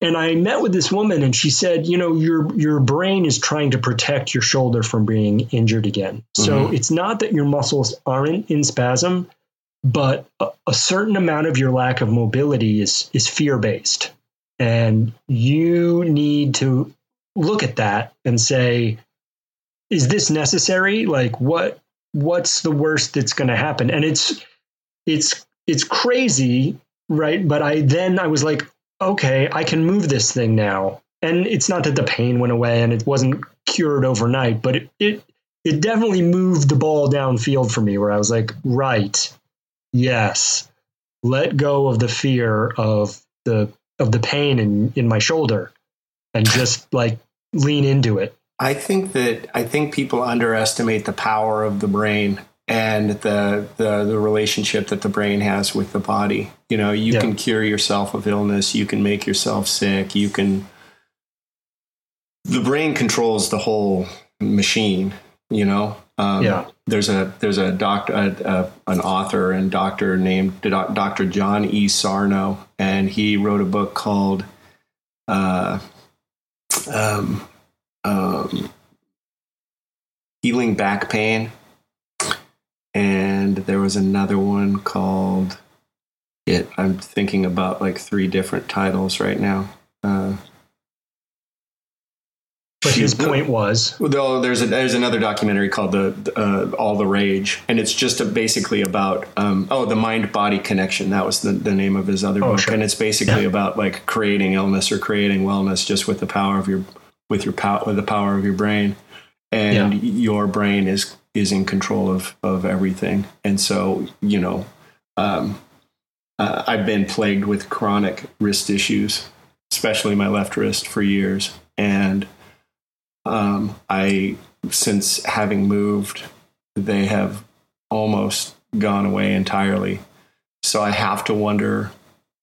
And I met with this woman, and she said, "You know, your your brain is trying to protect your shoulder from being injured again. So Mhm. it's not that your muscles aren't in spasm, but a, a certain amount of your lack of mobility is is fear based, and you need to look at that and say, is this necessary? Like, what what's the worst that's going to happen? And it's it's it's crazy, right? But I then I was like, okay, I can move this thing now. And it's not that the pain went away and it wasn't cured overnight, but it it, it definitely moved the ball downfield for me where I was like, right, yes, let go of the fear of the of the pain in, in my shoulder and just like lean into it. I think that i think people underestimate the power of the brain and the the, the relationship that the brain has with the body you know you Yeah. can cure yourself of illness you can make yourself sick you can the brain controls the whole machine you know um, Yeah. there's a there's a doctor an author and doctor named dr john e sarno and he wrote a book called uh, um, um, healing back pain and there was another one called it i'm thinking about like three different titles right now uh, But his point was, Though there's a, there's another documentary called the uh, All the Rage, and it's just a, basically about um, oh the mind body connection. That was the, the name of his other Oh, book, sure. and it's basically Yeah. about like creating illness or creating wellness just with the power of your with your power with the power of your brain, and your brain is is in control of of everything. And so you know, um, uh, I've been plagued with chronic wrist issues, especially my left wrist, for years, and um, I, since having moved, they have almost gone away entirely. So I have to wonder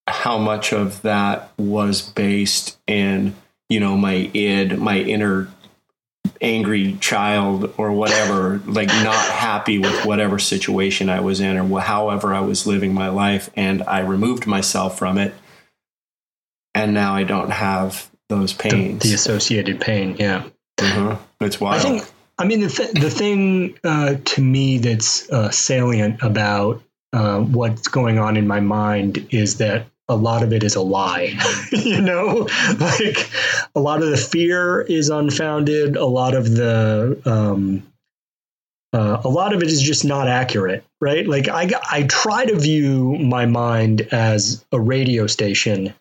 how much of that was based in, you know, my id, my inner angry child or whatever, like not happy with whatever situation I was in or however I was living my life. And I removed myself from it. And now I don't have those pains. the associated pain. Yeah. Mhm. It's wild. I think, I mean, the, th- the thing uh, to me that's uh, salient about uh, what's going on in my mind is that a lot of it is a lie. you know, like a lot of the fear is unfounded. A lot of the, um, uh, a lot of it is just not accurate, right? Like I, I try to view my mind as a radio station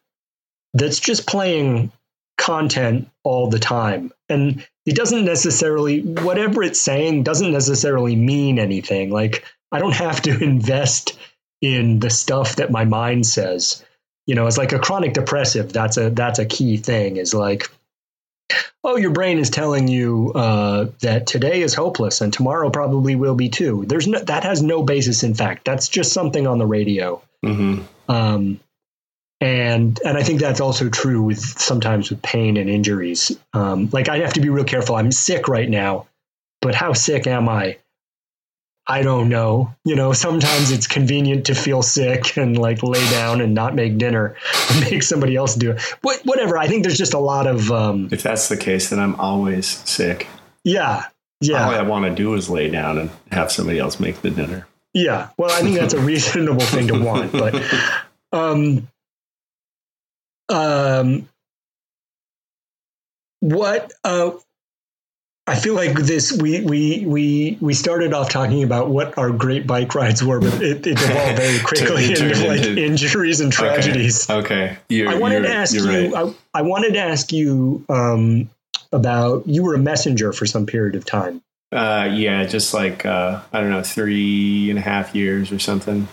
that's just playing content all the time. And it doesn't necessarily whatever it's saying doesn't necessarily mean anything. Like I don't have to invest in the stuff that my mind says. You know, it's like a chronic depressive. That's a that's a key thing. Is like, oh, your brain is telling you uh, that today is hopeless and tomorrow probably will be too. There's no that has no basis in fact. That's just something on the radio. Mm-hmm. Um, and and I think that's also true with sometimes with pain and injuries. Um, like I have to be real careful. I'm sick right now, but how sick am I? I don't know. You know, sometimes it's convenient to feel sick and like lay down and not make dinner and make somebody else do it. What, whatever. I think there's just a lot of. Um, If that's the case, then I'm always sick. yeah. Yeah. All I want to do is lay down and have somebody else make the dinner. Yeah. Well, I think that's a reasonable thing to want, but um um what uh I feel like this we we we we started off talking about what our great bike rides were, but it, it evolved very quickly Turned into like into- injuries and tragedies. Okay. okay. You're, I wanted you're, to ask you. right. I, I wanted to ask you um, about. You were a messenger for some period of time. Uh, yeah, just like uh, I don't know, three and a half years or something.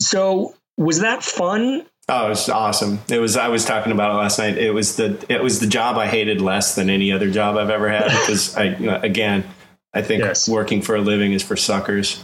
So was that fun? Oh, it was awesome. It was. I was talking about it last night. It was the. It was the job I hated less than any other job I've ever had because I, you know, again, I think Yes. working for a living is for suckers.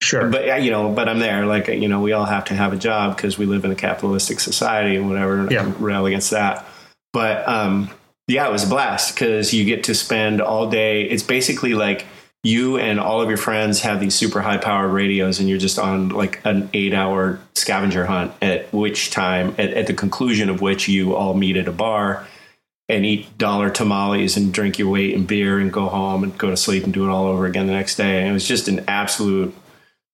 Sure. But you know, but I'm there. Like you know, we all have to have a job because we live in a capitalistic society and whatever. Yeah. rail against that. But um, yeah, it was a blast because you get to spend all day. It's basically like you and all of your friends have these super high powered radios, and you're just on like an eight hour scavenger hunt. At which time, at, at the conclusion of which, you all meet at a bar and eat dollar tamales and drink your weight in beer and go home and go to sleep and do it all over again the next day. And it was just an absolute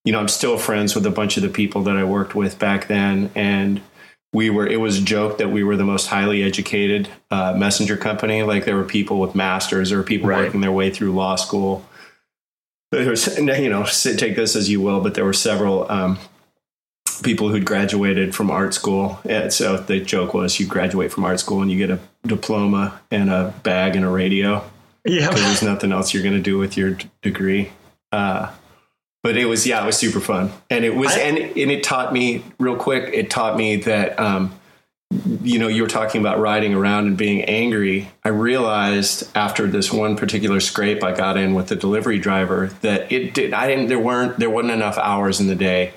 you know, I'm still friends with a bunch of the people that I worked with back then. And we were, it was a joke that we were the most highly educated uh, messenger company. Like there were people with masters, there were people Right. working their way through law school. There was, you know, take this as you will, but there were several um, people who'd graduated from art school. And so the joke was you graduate from art school and you get a diploma and a bag and a radio yeah. there's nothing else you're going to do with your d- degree. Uh, but it was, yeah, it was super fun. And it was, I- and, and it taught me real quick, it taught me that, um, you know, you were talking about riding around and being angry. I realized after this one particular scrape I got in with the delivery driver that it did, I didn't, there weren't, there wasn't enough hours in the day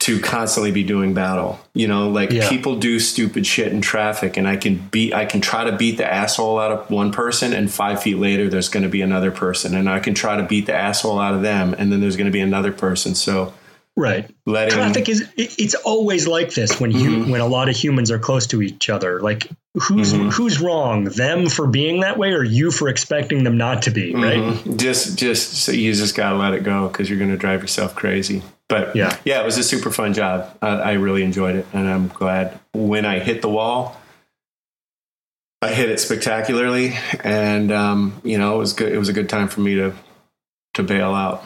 to constantly be doing battle. You know, like Yeah. people do stupid shit in traffic and I can beat I can try to beat the asshole out of one person and five feet later there's gonna be another person. And I can try to beat the asshole out of them and then there's gonna be another person. So Right. letting Traffic is it- it's always like this when you Mhm. when a lot of humans are close to each other. Like who's Mhm. who's wrong? Them for being that way or you for expecting them not to be, right? Mhm. Just, just so you just gotta let it go because you're gonna drive yourself crazy. But Yeah. yeah, it was a super fun job. I, I really enjoyed it, and I'm glad when I hit the wall, I hit it spectacularly, and um, you know it was good. It was a good time for me to to bail out.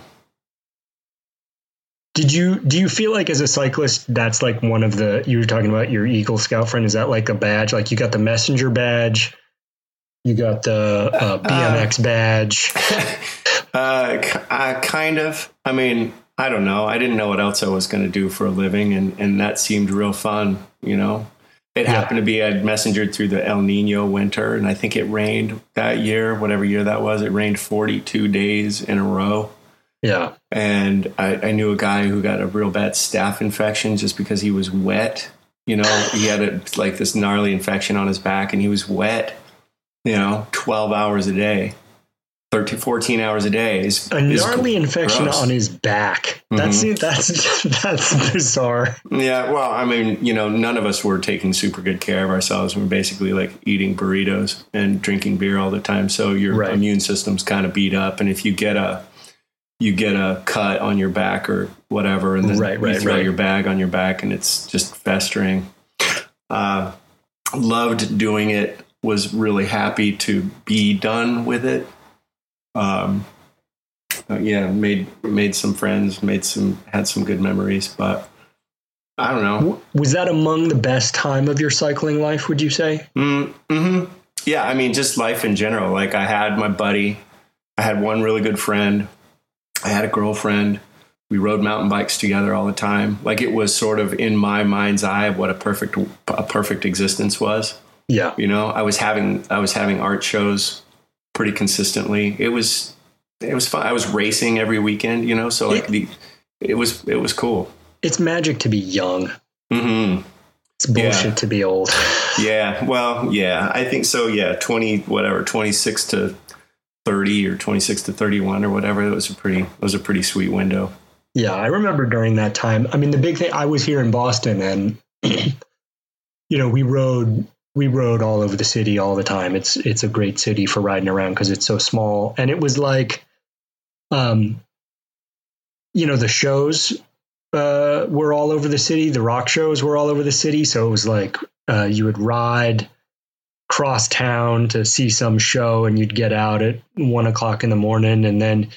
Did you do you feel like as a cyclist that's like one of the you were talking about your Eagle Scout friend is that like a badge like you got the messenger badge you got the uh, BMX badge uh, k- uh, kind of. I mean, I don't know. I didn't know what else I was going to do for a living, and and that seemed real fun. You know, it Yeah. happened to be I'd messengered through the El Nino winter, and I think it rained that year, whatever year that was. It rained 42 days in a row. Yeah And I, I knew a guy who got a real bad staph infection just because he was wet. You know, he had a, like this gnarly infection on his back, and he was wet. You know, 12 hours a day, 13, 14 hours a day. Is, a is gnarly infection gross. on his back mm-hmm. that's that's that's bizarre Yeah, well, I mean, you know, none of us were taking super good care of ourselves. We're basically like eating burritos and drinking beer all the time. So your Right. immune system's kind of beat up, and if you get a you get a cut on your back or whatever, and then Right, you right, throw right. your bag on your back, and it's just festering. Uh, loved doing it. Was really happy to be done with it. Um, uh, yeah, made made some friends, made some had some good memories, but I don't know. Was that among the best time of your cycling life would you say Mm, hmm yeah, I mean, just life in general. Like I had my buddy, I had one really good friend, I had a girlfriend. We rode mountain bikes together all the time. Like it was sort of in my mind's eye of what a perfect a perfect existence was. Yeah. You know, I was having I was having art shows pretty consistently. It was it was fun. I was racing every weekend. You know, so like the it was it was cool. It's magic to be young. hmm It's bullshit Yeah. to be old. Yeah. Well, yeah, I think so. Yeah, twenty whatever, twenty six to thirty or twenty six to thirty one or whatever. It was a pretty it was a pretty sweet window. Yeah, I remember during that time. I mean, the big thing I was here in Boston, and you know, we rode we rode all over the city all the time. It's it's a great city for riding around because it's so small, and it was like, um, you know, the shows uh, were all over the city. The rock shows were all over the city, so it was like uh, you would ride cross town to see some show, and you'd get out at one o'clock in the morning, and then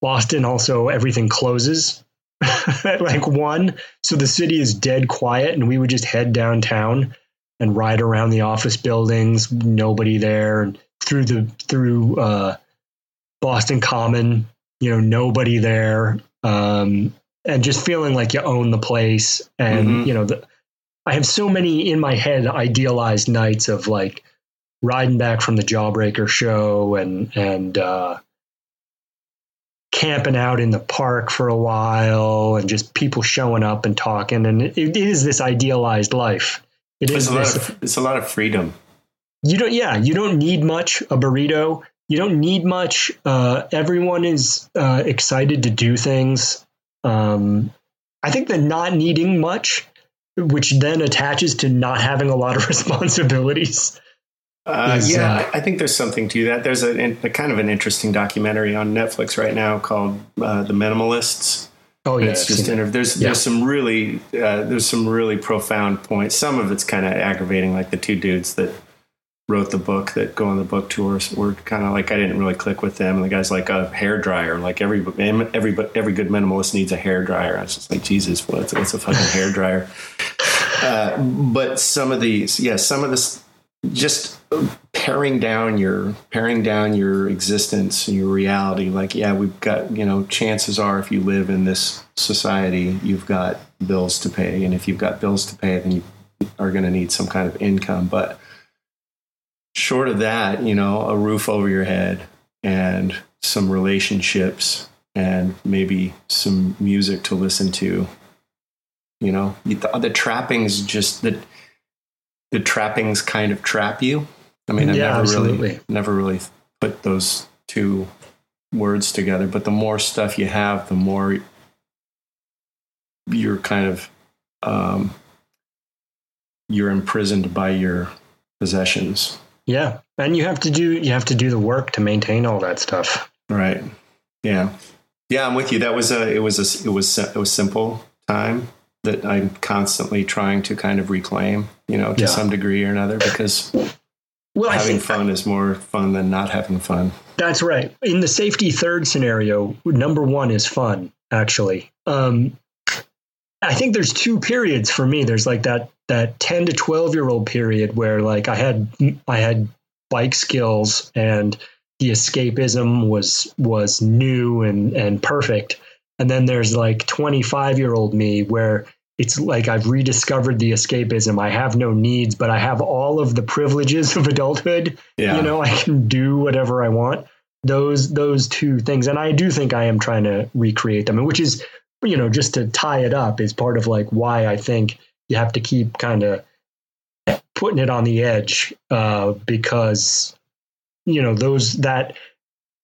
Boston also everything closes at like one. So the city is dead quiet and we would just head downtown and ride around the office buildings, nobody there, and through the through uh Boston Common, you know, nobody there. Um and just feeling like you own the place and Mhm. you know the I have so many in my head idealized nights of like riding back from the Jawbreaker show and and uh camping out in the park for a while and just people showing up and talking. And it, it is this idealized life. It It's is a lot this, of it's a lot of freedom. you don't yeah you don't need much a burrito. You don't need much uh, everyone is uh, excited to do things. Um, i think that not needing much which then attaches to not having a lot of responsibilities Uh, is, yeah, uh, I think there's something to that. There's a, a kind of an interesting documentary on Netflix right now called uh, "The Minimalists." oh And yeah it's just seen inter- there's Yeah. there's some really uh, there's some really profound points. Some of it's kind of aggravating, like the two dudes that wrote the book that go on the book tours were kind of like I didn't really click with them. And the guy's like a hair dryer, like every every every good minimalist needs a hair dryer. I was just like Jesus, what's what's a fucking hair dryer? Uh, but some of these, yeah, some of this just paring down your paring down your existence and your reality like yeah we've got you know chances are if you live in this society you've got bills to pay and if you've got bills to pay then you are going to need some kind of income but short of that you know a roof over your head and some relationships and maybe some music to listen to you know the, the trappings just that the trappings kind of trap you i mean i've Yeah, never absolutely. really never really put those two words together but the more stuff you have the more you're kind of um, you're imprisoned by your possessions yeah and you have to do you have to do the work to maintain all that stuff right yeah yeah i'm with you that was a it was a it was it was simple time that i'm constantly trying to kind of reclaim you know to Yeah. some degree or another because well i having fun is more fun than not having fun That's right. In the safety third scenario, number one is fun, actually. Um, I think there's two periods for me. There's like that that 10 to 12 year old period where like I had I had bike skills and the escapism was was new and and perfect. And then there's like 25 year old me where it's like I've rediscovered the escapism. I have no needs, but I have all of the privileges of adulthood yeah you know i can do whatever i want those those two things and i do think i am trying to recreate them and which is you know just to tie it up is part of like why i think you have to keep kind of putting it on the edge uh, because you know those that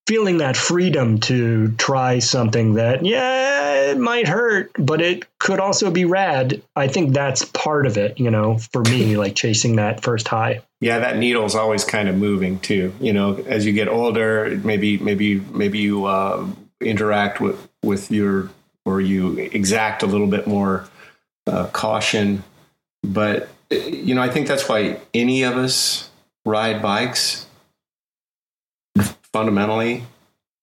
feeling that freedom to try something that yeah it might hurt but it could also be rad i think that's part of it you know for me like chasing that first high. Yeah that needle's always kind of moving too you know as you get older maybe maybe maybe you uh, interact with with your or you exact a little bit more uh, caution but you know i think that's why any of us ride bikes fundamentally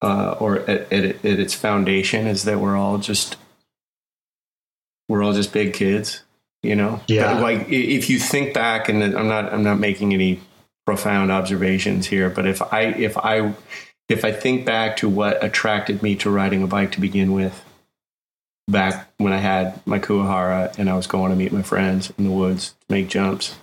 uh, or at, at, at its foundation is that we're all just we're all just big kids you know Yeah. like if you think back and i'm not i'm not making any profound observations here, but if I if I if I think back to what attracted me to riding a bike to begin with, back when I had my Kuwahara and I was going to meet my friends in the woods to make jumps,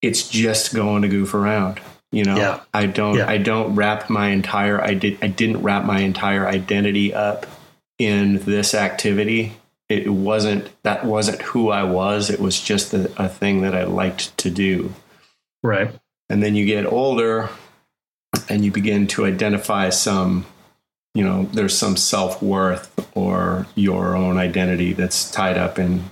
it's just going to goof around. You know, Yeah. I don't Yeah. I don't wrap my entire I did I didn't wrap my entire identity up in this activity. It wasn't that wasn't who I was. It was just a, a thing that I liked to do. Right. And then you get older and you begin to identify some, you know, there's some self worth or your own identity that's tied up in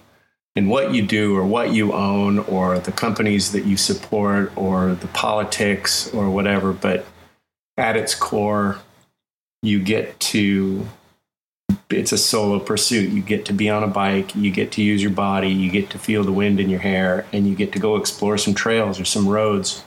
in what you do or what you own or the companies that you support or the politics or whatever. But at its core, you get to it's a solo pursuit. You get to be on a bike, you get to use your body, you get to feel the wind in your hair, and you get to go explore some trails or some roads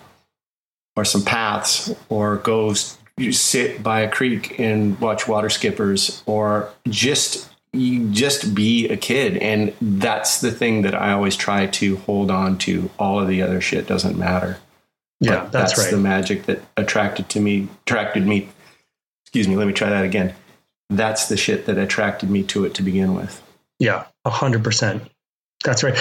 or some paths or go you sit by a creek and watch water skippers or just you just be a kid and that's the thing that i always try to hold on to all of the other shit doesn't matter Yeah, But that's, that's right. the magic that attracted to me attracted me excuse me let me try that again that's the shit that attracted me to it to begin with Yeah, a hundred percent. That's right.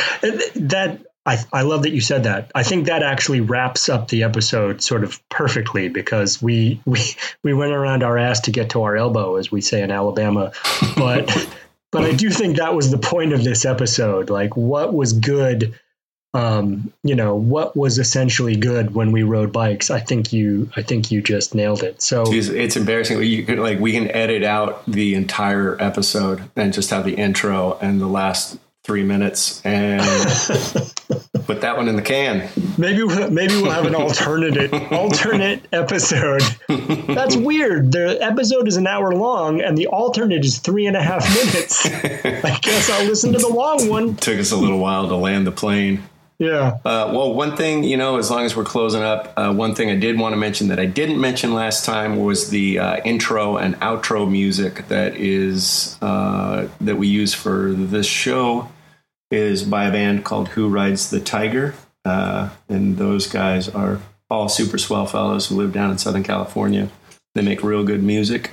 That I I love that you said that. I think that actually wraps up the episode sort of perfectly because we we we went around our ass to get to our elbow, as we say in Alabama. But but I do think that was the point of this episode. Like, what was good? Um, you know, what was essentially good when we rode bikes? I think you I think you just nailed it. So It's, it's embarrassing. You could like we can edit out the entire episode and just have the intro and the last three minutes and put that one in the can. Maybe we'll, maybe we'll have an alternate alternate episode. That's weird. The episode is an hour long, and the alternate is three and a half minutes. I guess I'll listen to the long one. Took us a little while to land the plane. Yeah. Uh, well, one thing, you know, as long as we're closing up, uh, one thing I did want to mention that I didn't mention last time was the uh, intro and outro music that is uh, that we use for this show is by a band called Who Rides the Tiger, uh, and those guys are all super swell fellows who live down in Southern California. They make real good music,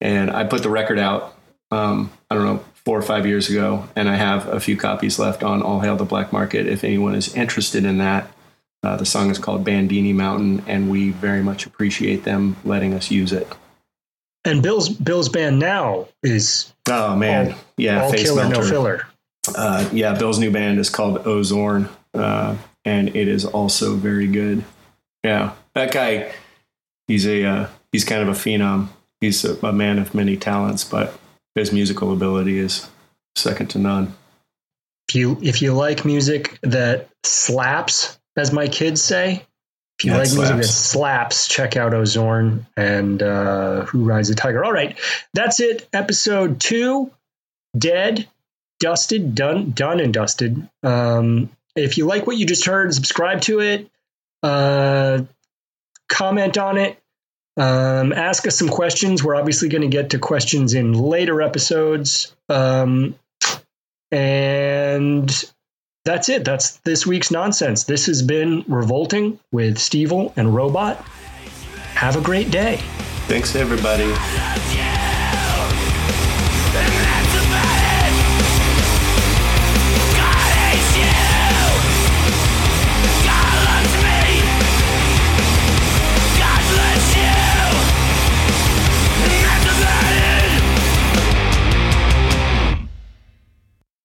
and I put the record out. Um, I don't know four or five years ago, and I have a few copies left on All Hail the Black Market. If anyone is interested in that, uh, the song is called Bandini Mountain, and we very much appreciate them letting us use it. And Bill's Bill's band now is Oh man, All- yeah, all Face killer, no filler. Uh, yeah, Bill's new band is called Ozorn, uh, and it is also very good. Yeah, that guy, he's a uh, he's kind of a phenom. He's a, a man of many talents, but his musical ability is second to none. If you if you like music that slaps, as my kids say, if you Yeah, like music that slaps. slaps, check out Ozorn and uh, Who Rides the Tiger. All right, that's it. Episode two, dead, dusted, done, done and dusted. Um, if you like what you just heard, subscribe to it, uh, comment on it, um, ask us some questions. We're obviously going to get to questions in later episodes. Um, and that's it. That's this week's nonsense. This has been Revolting with Stevil and Robot. Have a great day. Thanks, everybody.